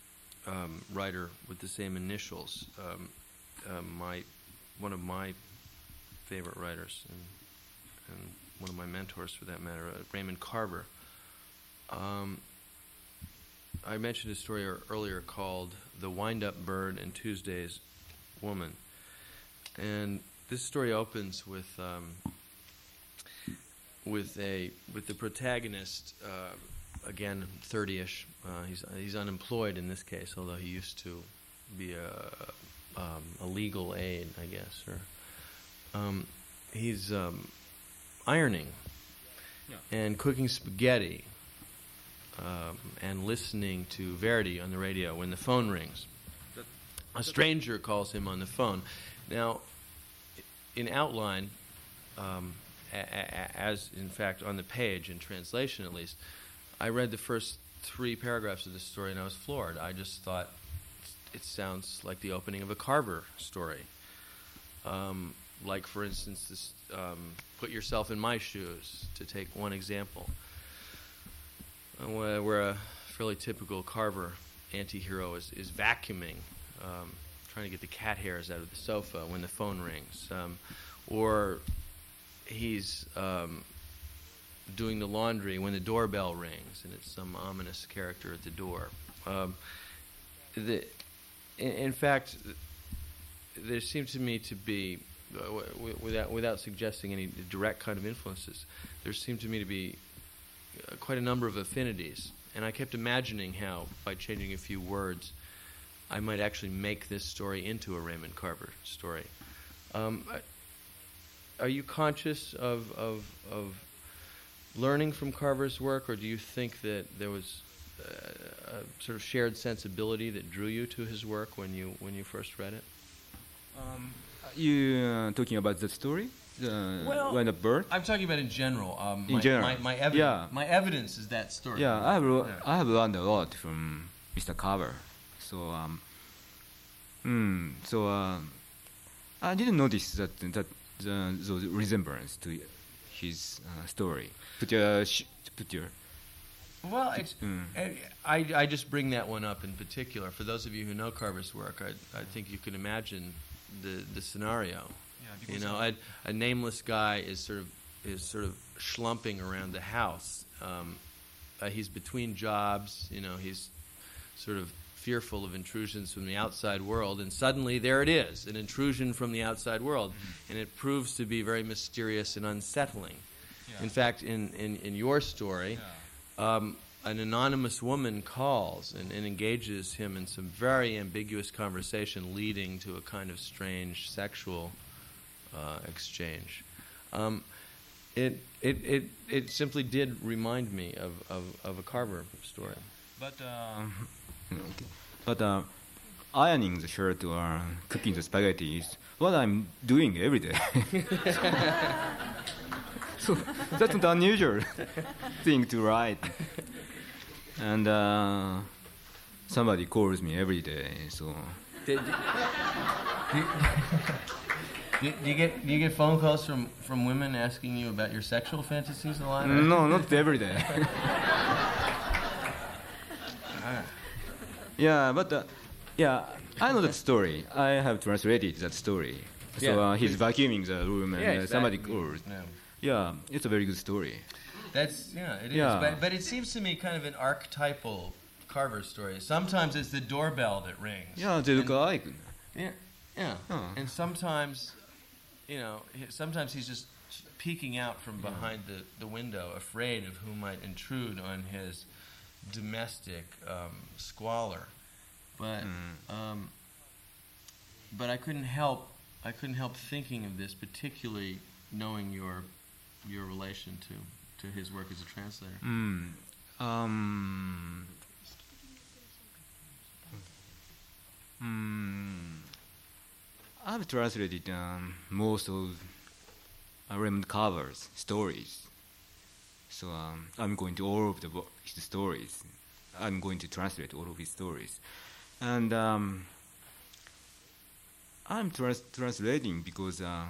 um, writer with the same initials. Um, uh, my one of my favorite writers and, and, one of my mentors, for that matter, uh, Raymond Carver. Um, I mentioned a story earlier called "The Wind-Up Bird and Tuesday's Woman," and this story opens with um, with a with the protagonist uh, again thirty-ish. Uh, he's he's unemployed in this case, although he used to be a um, a legal aid, I guess, or um, he's um, ironing yeah. and cooking spaghetti um, and listening to Verdi on the radio when the phone rings. A stranger calls him on the phone. Now, in outline, um, a- a- as in fact on the page, in translation at least, I read the first three paragraphs of this story and I was floored. I just thought it sounds like the opening of a Carver story. Um, like, for instance, this, um, put yourself in my shoes, to take one example where a fairly typical Carver anti-hero is, is vacuuming, um, trying to get the cat hairs out of the sofa when the phone rings, um, or he's um, doing the laundry when the doorbell rings and it's some ominous character at the door. Um, the, in, in, fact, there seems to me to be, uh, without, without suggesting any direct kind of influences, there seemed to me to be uh, quite a number of affinities. And I kept imagining how, by changing a few words, I might actually make this story into a Raymond Carver story. Um, are you conscious of, of, of learning from Carver's work, or do you think that there was uh, a sort of shared sensibility that drew you to his work when you when you first read it? Um, you uh, talking about the story? The, Well, when a bird? I'm talking about in general. Um, In my, general. my, my, evi- Yeah. my evidence is that story. Yeah, I have Yeah. I have learned a lot from Mr. Carver. So um, mm, so uh, I didn't notice that that the, those resemblance to his uh, story. Put your sh- put your Well, it's, Mm. I, I just bring that one up in particular. For those of you who know Carver's work, I, I think you can imagine the, the scenario. You know, a, a nameless guy is sort of is sort of schlumping around the house. Um, uh, he's between jobs. You know, he's sort of fearful of intrusions from the outside world, and suddenly there it is, an intrusion from the outside world, and it proves to be very mysterious and unsettling. In fact, in, in, in your story, um, an anonymous woman calls and, and engages him in some very ambiguous conversation, leading to a kind of strange sexual uh, exchange. Um, it, it, it, it simply did remind me of, of, of a Carver story. But uh, [laughs] but uh, ironing the shirt or cooking the spaghetti is what I'm doing every day. [laughs] so that's an unusual [laughs] thing to write. And uh, somebody calls me every day. So Did, do, do you get do you get phone calls from, from women asking you about your sexual fantasies a lot? no, not every day. [laughs] yeah, but uh, yeah, I know that story. I have translated that story. So Yeah, uh, he's vacuuming the room and Yeah, uh, somebody calls. No. Yeah, it's a very good story. That's yeah, it is. Yeah. But, but it seems to me kind of an archetypal Carver story. Sometimes it's the doorbell that rings. Yeah, they look alike. Yeah, yeah. Huh. And sometimes, you know, sometimes he's just peeking out from behind the, the window, afraid of who might intrude on his domestic um, squalor. But Mm. um, but I couldn't help I couldn't help thinking of this, particularly knowing your your relation to to his work as a translator. Mm. Um. Mm. I've translated um, most of Raymond Carver's stories. So um, I'm going to all of the his stories. I'm going to translate all of his stories, and um, I'm trans- translating because uh,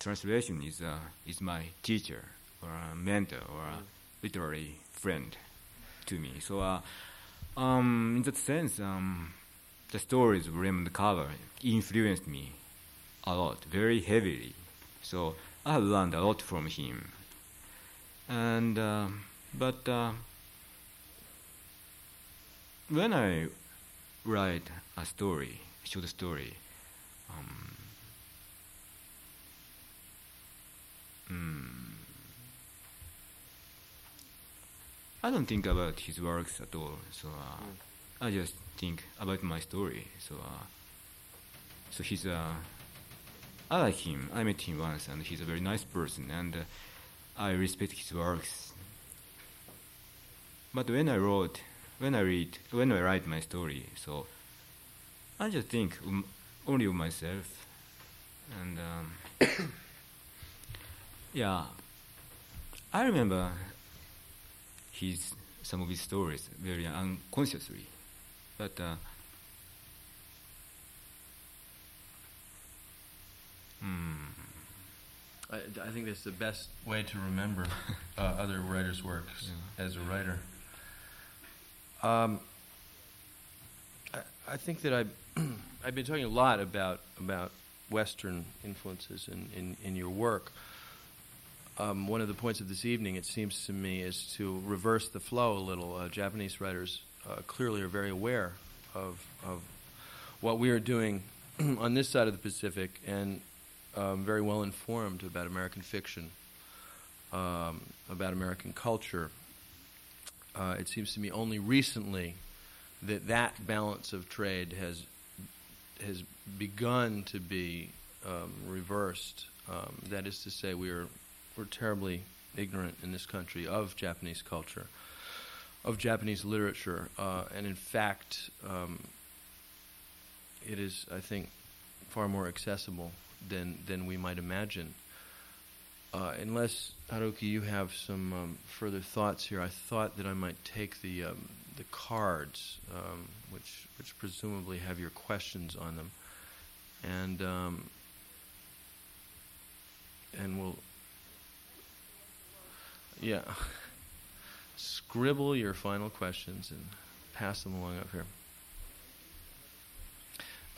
translation is uh, is my teacher or a mentor or a literary friend to me. So, uh, um, in that sense, um, the stories of Raymond Carver influenced me a lot, very heavily. So I learned a lot from him. And um but uh, when I write a story, short story, um, mm, I don't think about his works at all. So uh, I just think about my story. So uh, so he's uh, I like him. I met him once, and he's a very nice person, and uh, I respect his works. But when I wrote, when I read, when I write my story, so I just think um, only of myself, and um, [coughs] yeah, I remember his some of his stories very unconsciously, but. Uh, hmm. I, I think that's the best way to remember [laughs] uh, other writers' works as a writer. Um, I, I think that I, [clears throat] I've been talking a lot about about Western influences in, in, in your work. Um, one of the points of this evening, it seems to me, is to reverse the flow a little. Uh, Japanese writers uh, clearly are very aware of, of what we are doing [clears throat] on this side of the Pacific and um, very well informed about American fiction, um, about American culture. Uh, it seems to me only recently that that balance of trade has has begun to be um, reversed Um, that is to say, we are we're terribly ignorant in this country of Japanese culture, of Japanese literature, uh, and in fact, um, it is, I think, far more accessible than than we might imagine. Uh, unless Haruki, you have some um, further thoughts here, I thought that I might take the um, the cards, um, which which presumably have your questions on them, and um, and we'll yeah scribble your final questions and pass them along up here.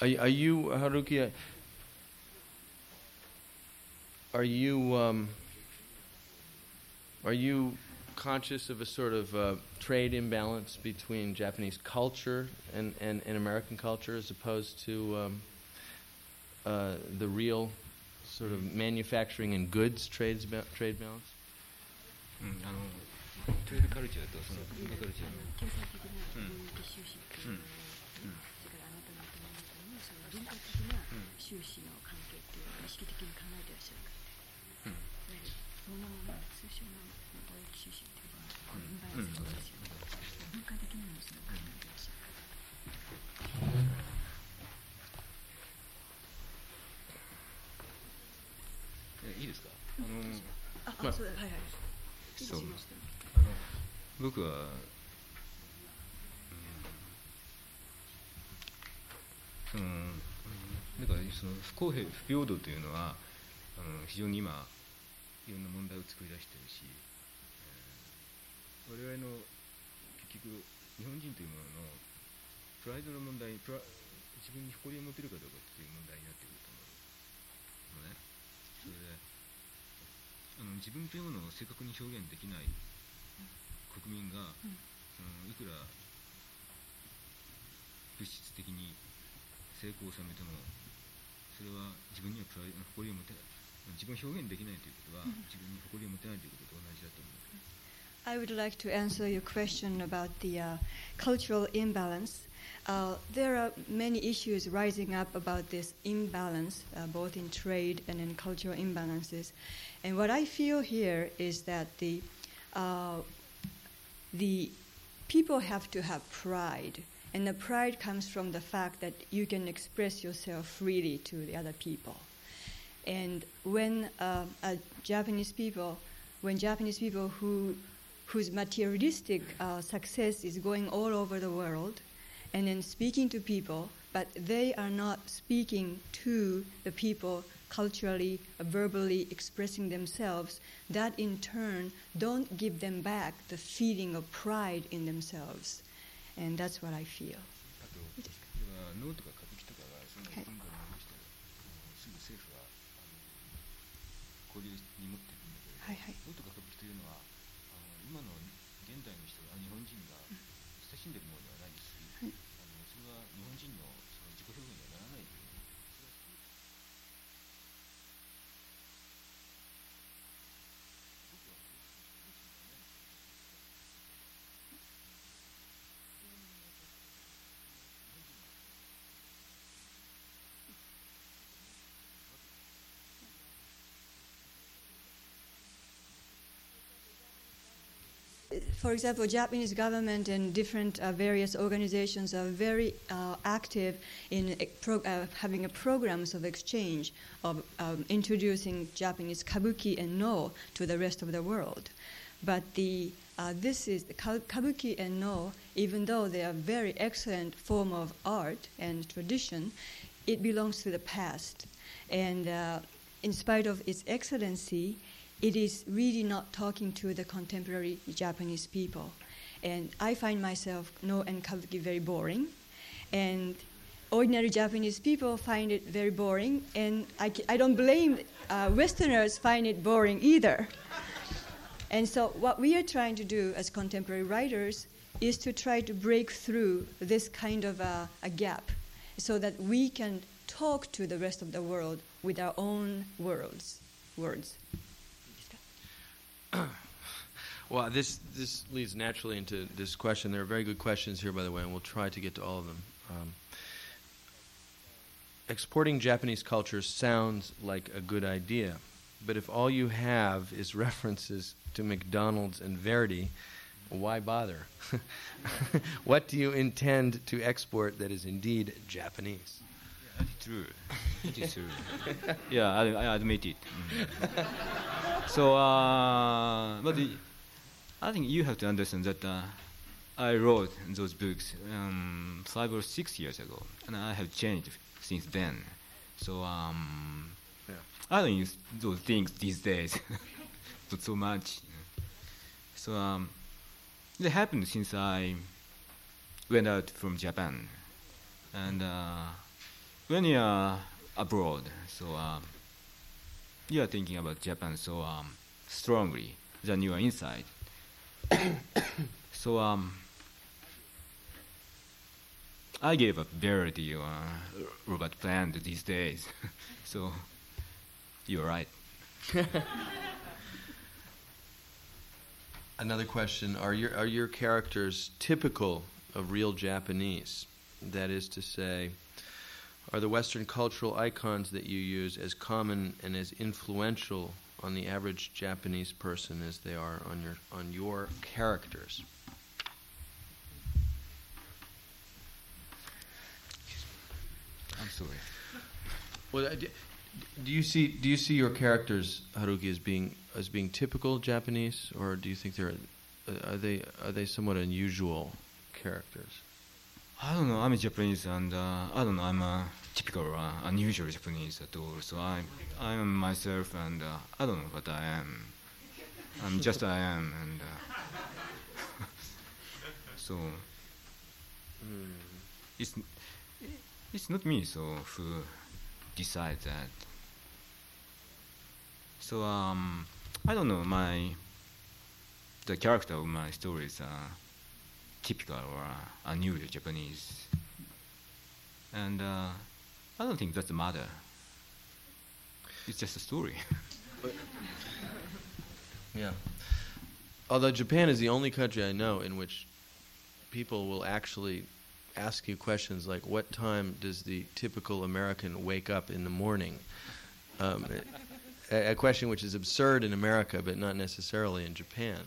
Are, are you Haruki? Are you um, are you conscious of a sort of uh, trade imbalance between Japanese culture and, and, and, American culture as opposed to um, uh, the real sort of manufacturing and goods trades ba- trade balance? うん、あのトレードカルチャーとその文化カルチャーの、うんうん。うん。文化的な収支の関係っていうのを意識的に考えていらっしゃるかうん、そのまま通称の貿易収支っていうのはインバランスですよね、文化的にもその考えていらっしゃるか、いいですかあのあ、あ、そうはいはいそう。僕はそのだからその不公平不平等というのはあの非常に今いろんな問題を作り出しているし、えー、我々の結局日本人というもののプライドの問題プラ自分に誇りを持てるかどうかという問題になってくると思う。のね。それであの自分というものを正確に表現できない国民が、うん、そのいくら物質的に成功を収めてもそれは自分にはプライ誇りを持てない自分を表現できないということは、自分に誇りを持てないということと同じだと思う。I would like to answer your question about the uh, cultural imbalance. Uh, there are many issues rising up about this imbalance, uh, both in trade and in cultural imbalances. And what I feel here is that the, uh, the people have to have pride and the pride comes from the fact that you can express yourself freely to the other people. And when uh, Japanese people, when Japanese people who, whose materialistic uh, success is going all over the world, and then speaking to people, but they are not speaking to the people culturally, uh, verbally expressing themselves, that in turn don't give them back the feeling of pride in themselves. And that's what I feel. For example, Japanese government and different uh, various organizations are very uh, active in pro- uh, having programs of exchange of um, introducing Japanese kabuki and Noh to the rest of the world. But the uh, this is the kabuki and Noh, even though they are very excellent form of art and tradition, it belongs to the past, and uh, in spite of its excellency, it is really not talking to the contemporary Japanese people. And I find myself Noh and kabuki very boring. And ordinary Japanese people find it very boring. And I, I don't blame uh, Westerners find it boring either. And so what we are trying to do as contemporary writers is to try to break through this kind of a, a gap so that we can talk to the rest of the world with our own words, words. Well, this this leads naturally into this question. There are very good questions here, by the way, and we'll try to get to all of them. Um, exporting Japanese culture sounds like a good idea, but if all you have is [laughs] references to McDonald's and Verdi, why bother? [laughs] what do you intend to export that is indeed Japanese? True. It is true. yeah, I, I admit it. Mm. [laughs] so, uh, but the, I think you have to understand that uh, I wrote those books um, five or six years ago, and I have changed since then. So, um, Yeah. I don't use those things these days, [laughs] not so much. So, um, it happened since I went out from Japan, and. Uh, when you are abroad, so um, you are thinking about Japan so um, strongly than you are inside. [coughs] so um, I gave up Verity or uh, Robert Plant these days. [laughs] so you're right. [laughs] Another question: Are your are your characters typical of real Japanese? That is to say, are the Western cultural icons that you use as common and as influential on the average Japanese person as they are on your on your characters? I'm sorry. Well, do, do you see do you see your characters Haruki as being as being typical Japanese, or do you think they're uh, are they are they somewhat unusual characters? I don't know. I'm a Japanese, and uh, I don't know. I'm a typical, uh, unusual Japanese at all. So I, I am myself, and uh, I don't know what I am. I'm [laughs] just I am, and uh, [laughs] so it's it's not me. So who decides that? So um, I don't know. My the character of my stories are typical or uh, unusual Japanese, and uh, I don't think that's the matter. It's just a story. [laughs] Yeah. Although Japan is the only country I know in which people will actually ask you questions like, "What time does the typical American wake up in the morning?" Um, a, a question which is absurd in America, but not necessarily in Japan.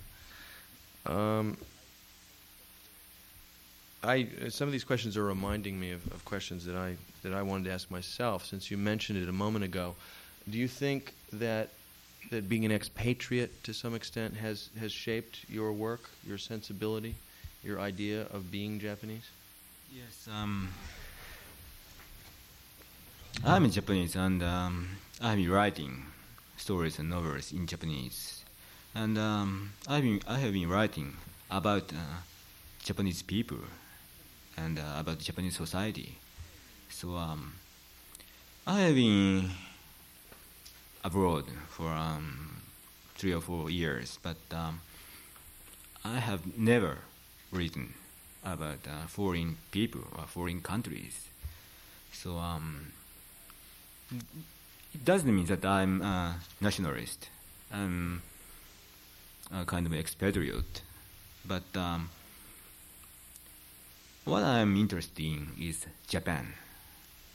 Um, I some of these questions are reminding me of, of questions that I that I wanted to ask myself. Since you mentioned it a moment ago, do you think that that being an expatriate to some extent has has shaped your work, your sensibility, your idea of being Japanese? Yes, um, I'm Japanese and um, I'm writing stories and novels in Japanese, and um, I've been I have been writing about uh, Japanese people and uh, about Japanese society. So um, I have been abroad for um, three or four years, but um, I have never written about uh, foreign people or foreign countries. So um, it doesn't mean that I'm a nationalist. I'm a kind of expatriate. But um, what I'm interested in is Japan.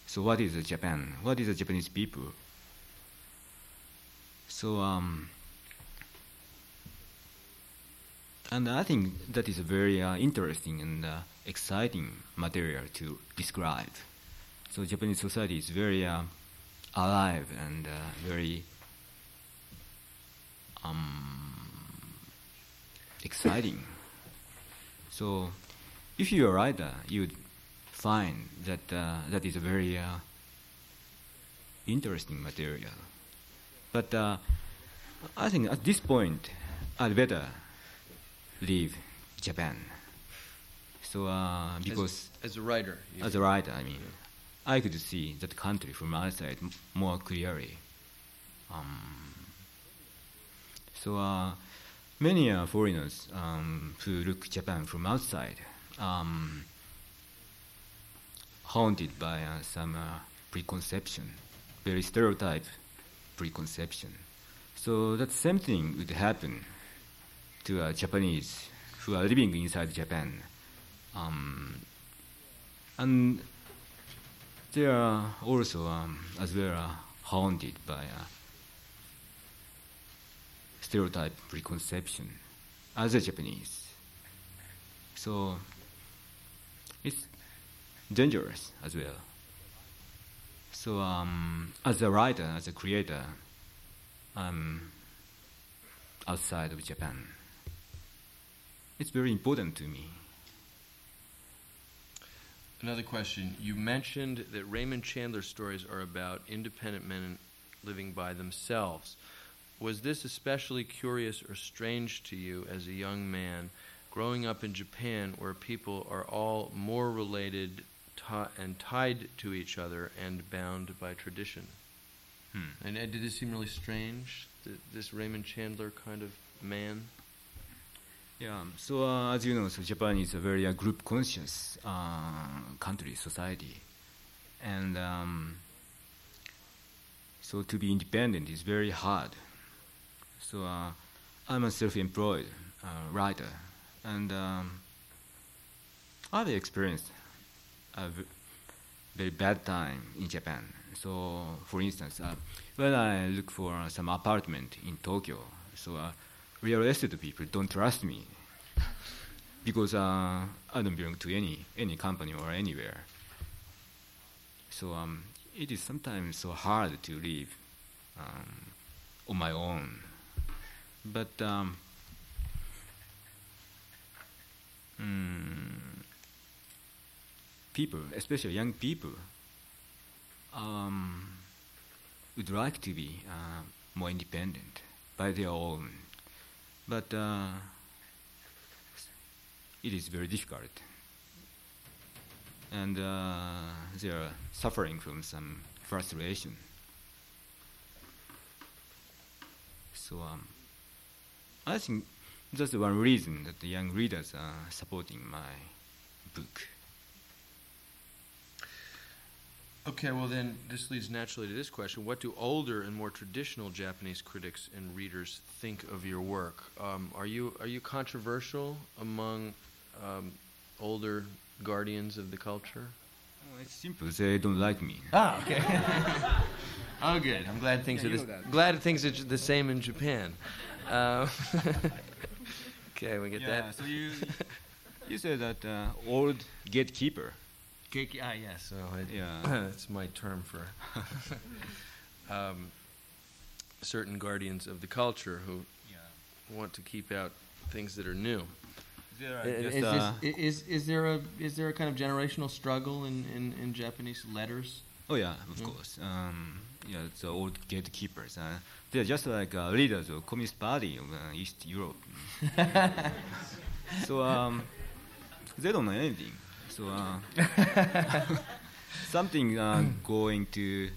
So what is Japan? What is the Japanese people? So um, and I think that is a very uh, interesting and uh, exciting material to describe. So Japanese society is very uh, alive and uh, very um, exciting. So if you're a writer, you'd find that uh, that is a very uh, interesting material. But uh, I think at this point, I'd better leave Japan. So uh, because as, as a writer, as a writer, I mean, I could see that country from outside m- more clearly. Um, so uh, many uh, foreigners um, who look Japan from outside um, haunted by uh, some uh, preconception, very stereotype preconception. So that same thing would happen to uh, Japanese who are living inside Japan. Um, and they are also um, as well uh, haunted by uh, stereotype preconception as a Japanese. So it's dangerous as well. So um, as a writer, as a creator, outside of Japan. It's very important to me. Another question. You mentioned that Raymond Chandler's stories are about independent men living by themselves. Was this especially curious or strange to you as a young man growing up in Japan where people are all more related and tied to each other and bound by tradition? Hmm. And did this seem really strange, th- this Raymond Chandler kind of man? Yeah, so uh, as you know, so Japan is a very uh, group conscious uh, country, society. And um, so to be independent is very hard. So uh, I'm a self employed uh, writer. And um, I've experienced a very bad time in Japan. So, for instance, uh, when I look for uh, some apartment in Tokyo, so uh, real estate people don't trust me because uh, I don't belong to any any company or anywhere. So um, it is sometimes so hard to live um, on my own. But um, mm, people, especially young people, um, would like to be uh, more independent by their own. But uh, it is very difficult. And uh, they are suffering from some frustration. So um, I think that's one reason that the young readers are supporting my book. Okay, well then this leads naturally to this question: What do older and more traditional Japanese critics and readers think of your work? Um, are you are you controversial among um, older guardians of the culture? Oh, it's simple. They don't like me. Ah, okay. [laughs] oh, good. I'm glad things Yeah, are you this, know that. glad things are the same in Japan. Uh, [laughs] okay, we get that. So you you said that uh, old gatekeeper. Cake, ah, yes. So it, Yeah. [clears throat] that's my term for [laughs] um, certain guardians of the culture who Yeah. want to keep out things that are new. There are Is, just, is, is there a is there a kind of generational struggle in, in, in Japanese letters? Oh yeah, of Mm. course. Um, yeah, the old gatekeepers. Uh, they're just like uh, leaders of Communist Party of uh, East Europe. [laughs] so um, they don't know anything. So uh, [laughs] something uh, going to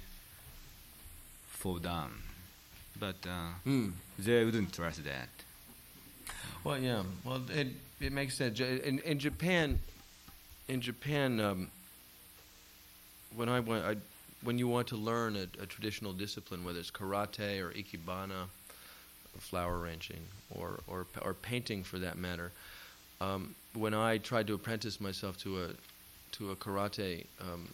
fall down, but uh, Hmm. they wouldn't trust that. Well, yeah. Well, it it makes sense. In in Japan, in Japan, um, when I went, I, when you want to learn a, a traditional discipline, whether it's karate or ikebana, flower arranging, or or or painting for that matter, um, when I tried to apprentice myself to a to a karate um,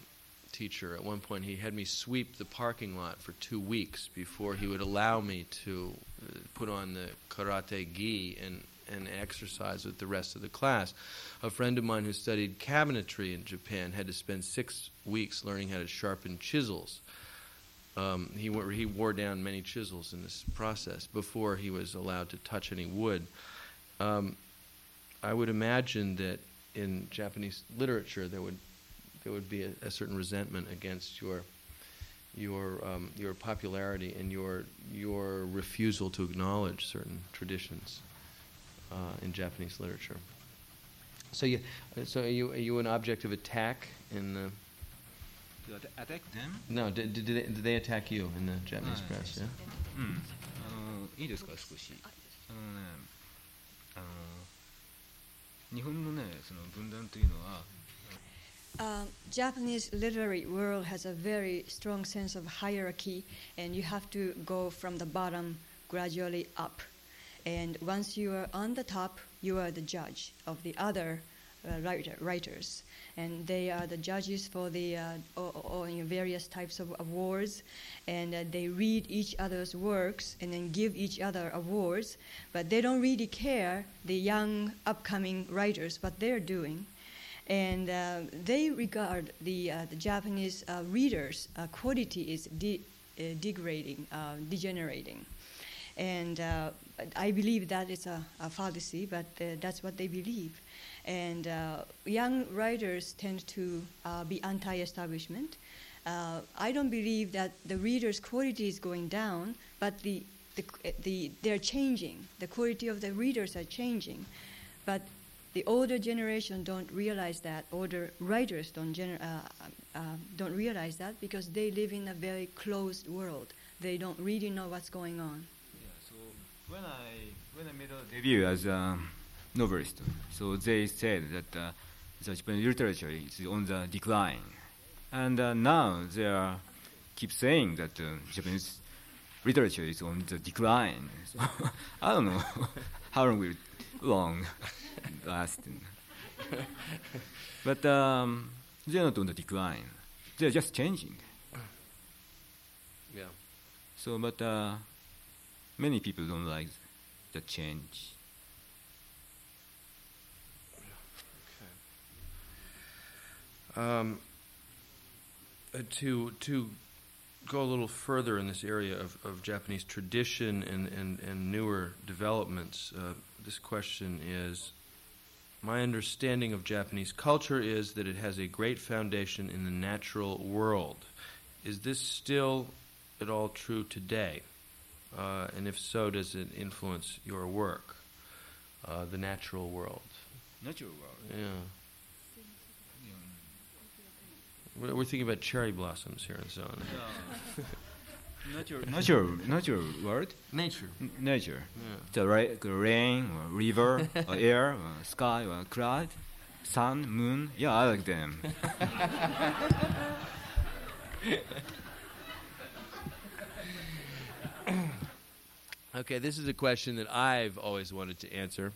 teacher, at one point he had me sweep the parking lot for two weeks before he would allow me to uh, put on the karate gi and and exercise with the rest of the class. A friend of mine who studied cabinetry in Japan had to spend six weeks learning how to sharpen chisels. Um, he, wore, he wore down many chisels in this process before he was allowed to touch any wood. Um, I would imagine that in Japanese literature there would there would be a, a certain resentment against your your um, your popularity and your your refusal to acknowledge certain traditions uh, in Japanese literature. So you so are you are you an object of attack in the To atta- attack them? no did, did, they, did they attack you in the Japanese Ah, press? yes. Yeah. うん、あのいいですか少しあのねあの 日本のねその分断というのは Uh, Japanese literary world has a very strong sense of hierarchy, and you have to go from the bottom gradually up. And once you are on the top, you are the judge of the other uh, writer, writers, and they are the judges for the uh, o- o- you know, various types of awards, and uh, they read each other's works and then give each other awards, but they don't really care the young upcoming writers what they're doing, and uh, they regard the uh, the Japanese uh, readers' uh, quality is de- uh, degrading, uh, degenerating. And uh, I believe that is a, a fallacy, but uh, that's what they believe. And uh, young writers tend to uh, be anti establishment. Uh, I don't believe that the reader's quality is going down, but the, the, the, they're changing. The quality of the readers are changing. But the older generation don't realize that. Older writers don't, gener- uh, uh, don't realize that because they live in a very closed world. They don't really know what's going on. Yeah, so when I when I made a debut as a novelist, so they said that uh, the Japanese literature is on the decline, and uh, now they are keep saying that uh, Japanese literature is on the decline. So [laughs] I don't know [laughs] how long will long [laughs] last, but um, they are not on the decline. They are just changing. Yeah. So, but uh, many people don't like the change. Um, uh, to to go a little further in this area of, of Japanese tradition and, and, and newer developments, uh, this question is My understanding of Japanese culture is that it has a great foundation in the natural world. Is this still at all true today? Uh, and if so, does it influence your work, uh, the natural world? Natural world. Yeah. We're we're thinking about cherry blossoms here and so on. [laughs] Natural, natural, natural world. Nature. N- nature. Yeah. The ra- the rain, or river, or [laughs] air, or sky, or cloud, sun, moon. Yeah, I like them. [laughs] Okay, this is a question that I've always wanted to answer.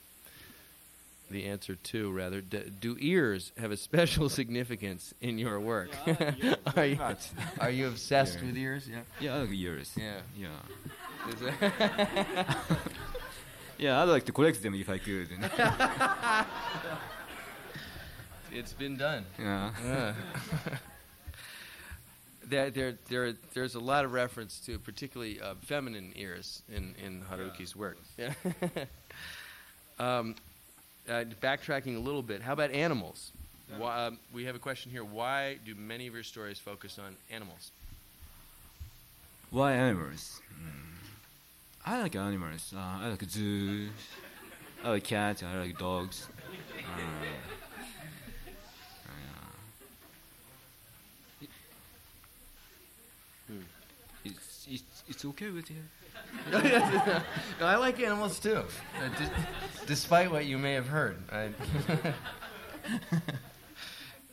The answer to, rather. D- do ears have a special [laughs] significance in your work? [laughs] are, you, are you obsessed Yeah. with ears? Yeah. Yeah, I like ears. Yeah. Yeah. It- [laughs] Yeah, I'd like to collect them if I could. it's been done. yeah. Yeah. there, there, there, there's a lot of reference to particularly uh, feminine ears in, in Haruki's work. Yeah. um, uh, backtracking a little bit, how about animals? Why, um, we have a question here. Why do many of your stories focus on animals? Why animals? Mm. I like animals. Uh, I like zoos. I like cats. I like dogs. Uh, Hmm. it's, it's, it's okay with you. [laughs] no, I like animals too, uh, d- despite what you may have heard. I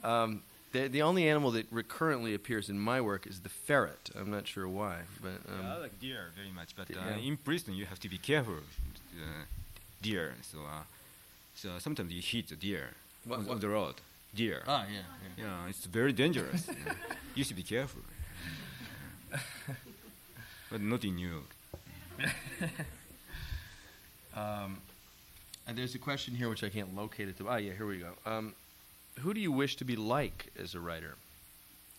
[laughs] um, the, the only animal that recurrently appears in my work is the ferret. I'm not sure why, but um, I like deer very much, but uh, Yeah. in Princeton you have to be careful. Uh, deer, so uh, so sometimes you hit the deer What- on, what- on the road. Deer. ah, yeah, yeah. Yeah, it's very dangerous. yeah. [laughs] You should be careful. but not in New York. [laughs] Um, and there's a question here which I can't locate it to. Ah, yeah, here we go. Um, who do you wish to be like as a writer?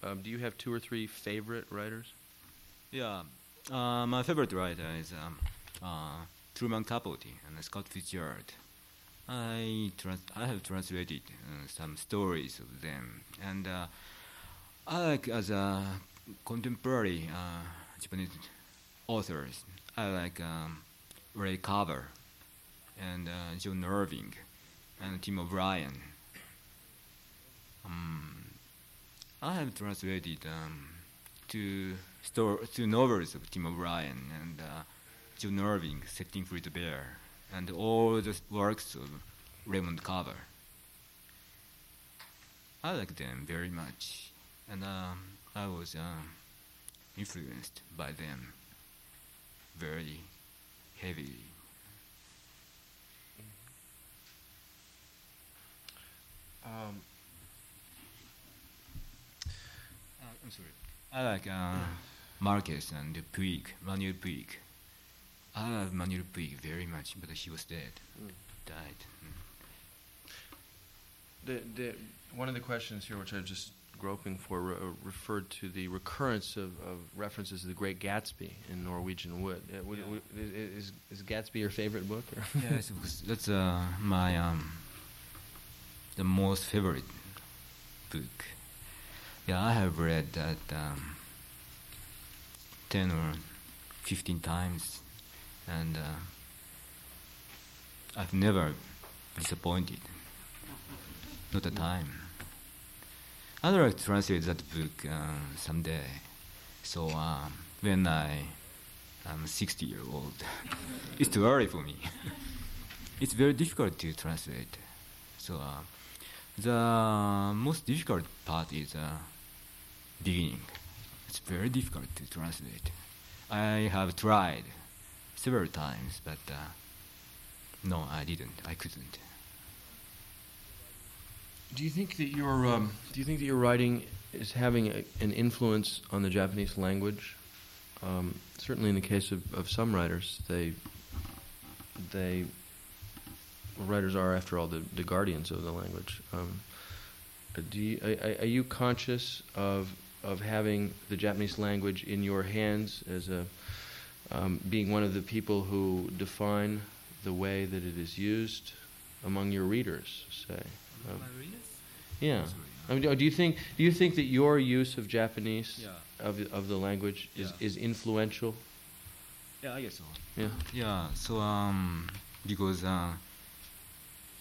Um, do you have two or three favorite writers? Yeah, uh, my favorite writer is um, uh, Truman Capote and Scott Fitzgerald. I trans- I have translated uh, some stories of them, and uh, I like as a contemporary uh, Japanese authors. I like um, Ray Carver and uh, John and Tim O'Brien. Um, I have translated um, two sto- two novels of Tim O'Brien and uh, John Setting Free the Bear, and all the works of Raymond Carver. I like them very much, and um, I was um, influenced by them very heavily. Um, Uh, I'm sorry. I like uh, Marquez and Puig, Manuel Puig. I love Manuel Puig very much, but he was dead, Mm. died. Mm. the, the, one of the questions here, which I was just groping for, re- uh, referred to the recurrence of, of references to the Great Gatsby in Norwegian Wood. Uh, would- Yeah. would- is, is Gatsby your favorite book? [laughs] Yes, that's uh, my um, the most favorite book. Yeah, I have read that um, ten or fifteen times, and uh, I've never disappointed. Not a time. I'd like to translate that book uh, someday. So um, when I am 60 year old, [laughs] it's too early for me. [laughs] it's very difficult to translate. So uh, the most difficult part is uh, beginning. It's very difficult to translate. I have tried several times, but uh, no, I didn't. I couldn't. Do you think that your um, Do you think that your writing is having a, an influence on the Japanese language? Um, certainly, in the case of, of some writers, they they writers are, after all, the, the guardians of the language. Um, do you, are, are you conscious of of having the Japanese language in your hands as a um, being one of the people who define the way that it is used among your readers, say? Um, yeah. I mean, do do you think do you think that your use of Japanese Yeah. of the- of the language is, Yeah. is influential? Yeah, I guess so. Yeah. Yeah, so um, because uh,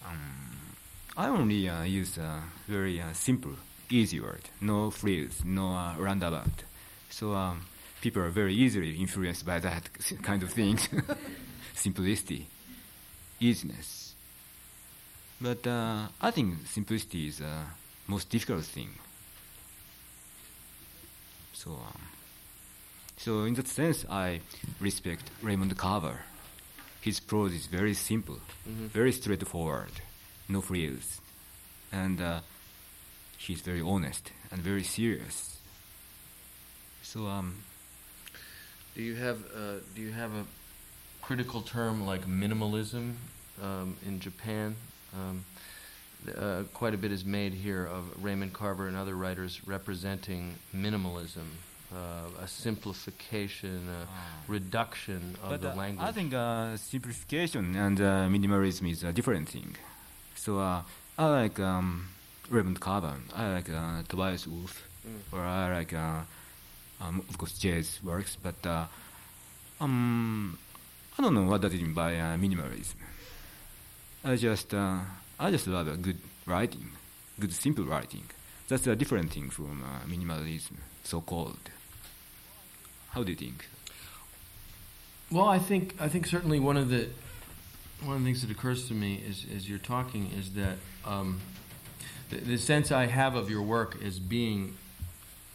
um, I only uh, use a very uh, simple, easy word, no frills, no uh, roundabout. So um, people are very easily influenced by that [laughs] kind of things, [laughs] simplicity, easiness. But uh, I think simplicity is the most difficult thing. So. Um, so in that sense, I respect Raymond Carver. His prose is very simple, Mhm. very straightforward, no frills, and uh, he's very honest and very serious. So um, Do you have uh, do you have a critical term like minimalism um, in Japan? Um, uh, quite a bit is made here of Raymond Carver and other writers representing minimalism, uh, a simplification, a Ah. reduction of but the uh, language. I think uh, simplification and uh, minimalism is a different thing. So uh, I like um, Raymond Carver. I like uh, Tobias Wolff, Mm. or I like uh, um, of course jazz works. But uh, um, I don't know what it mean by uh, minimalism. I just uh, I just love a good writing, good simple writing. That's a different thing from uh, minimalism, so called. How do you think? Well, I think I think certainly one of the one of the things that occurs to me is as you're talking is that um, the, the sense I have of your work as being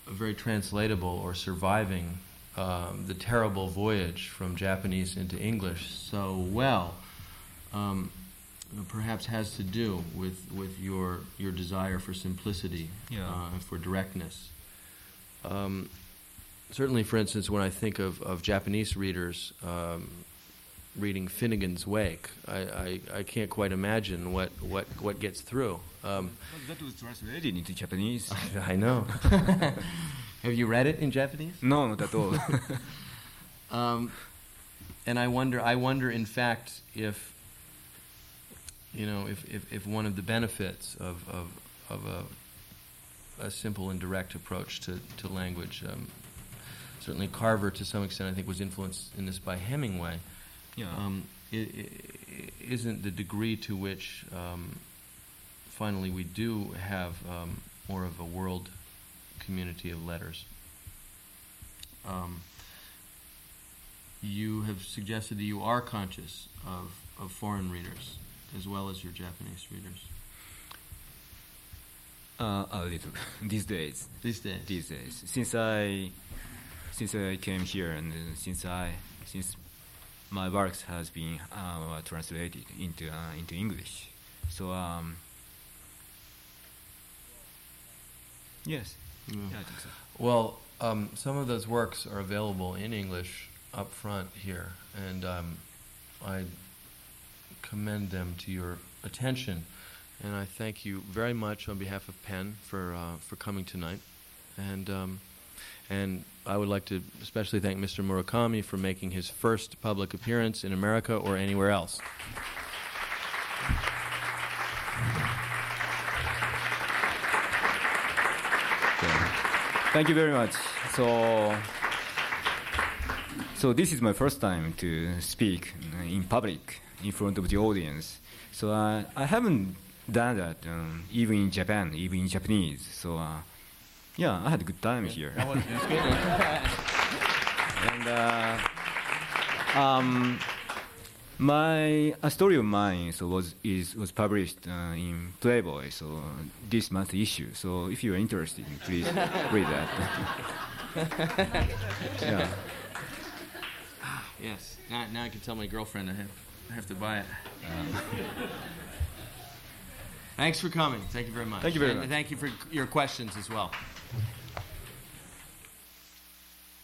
very translatable or surviving um, the terrible voyage from Japanese into English so well. Um, perhaps has to do with, with your your desire for simplicity Yeah. uh, for directness. Um, certainly, for instance, when I think of, of Japanese readers um, reading Finnegans Wake, I, I, I can't quite imagine what, what, what gets through. Um, that was translated into Japanese. [laughs] I know. [laughs] Have you read it in Japanese? no, not at all. [laughs] Um, and I wonder, I wonder, in fact, if you know, if, if, if one of the benefits of, of, of a, a simple and direct approach to, to language, um, certainly Carver, to some extent, I think, was influenced in this by Hemingway. yeah. Um, i- i- isn't the degree to which um, finally we do have um, more of a world community of letters. Um, you have suggested that you are conscious of, of foreign readers as well as your Japanese readers uh, a little [laughs] these days. these days. These days, since I since I came here and uh, since I since my works has been uh, translated into uh, into English, so um, Yes. Mm. Yeah, I think so. Well, um, some of those works are available in English up front here, and um, I commend them to your attention. And I thank you very much on behalf of PEN for uh, for coming tonight, and um, and I would like to especially thank Mr. Murakami for making his first public appearance in America or anywhere else. Thank you very much. So, so this is my first time to speak in public in front of the audience. So uh, I haven't done that um, even in Japan, even in Japanese. So uh, yeah, I had a good time here. [laughs] and uh, um, my a story of mine so was is was published uh, in Playboy so this month issue so if you are interested please [laughs] read that [laughs] yeah Yes. Now, now I can tell my girlfriend I have, I have to buy it. Thanks for coming. Thank you very much. Thank you very And much. Thank you for your questions as well.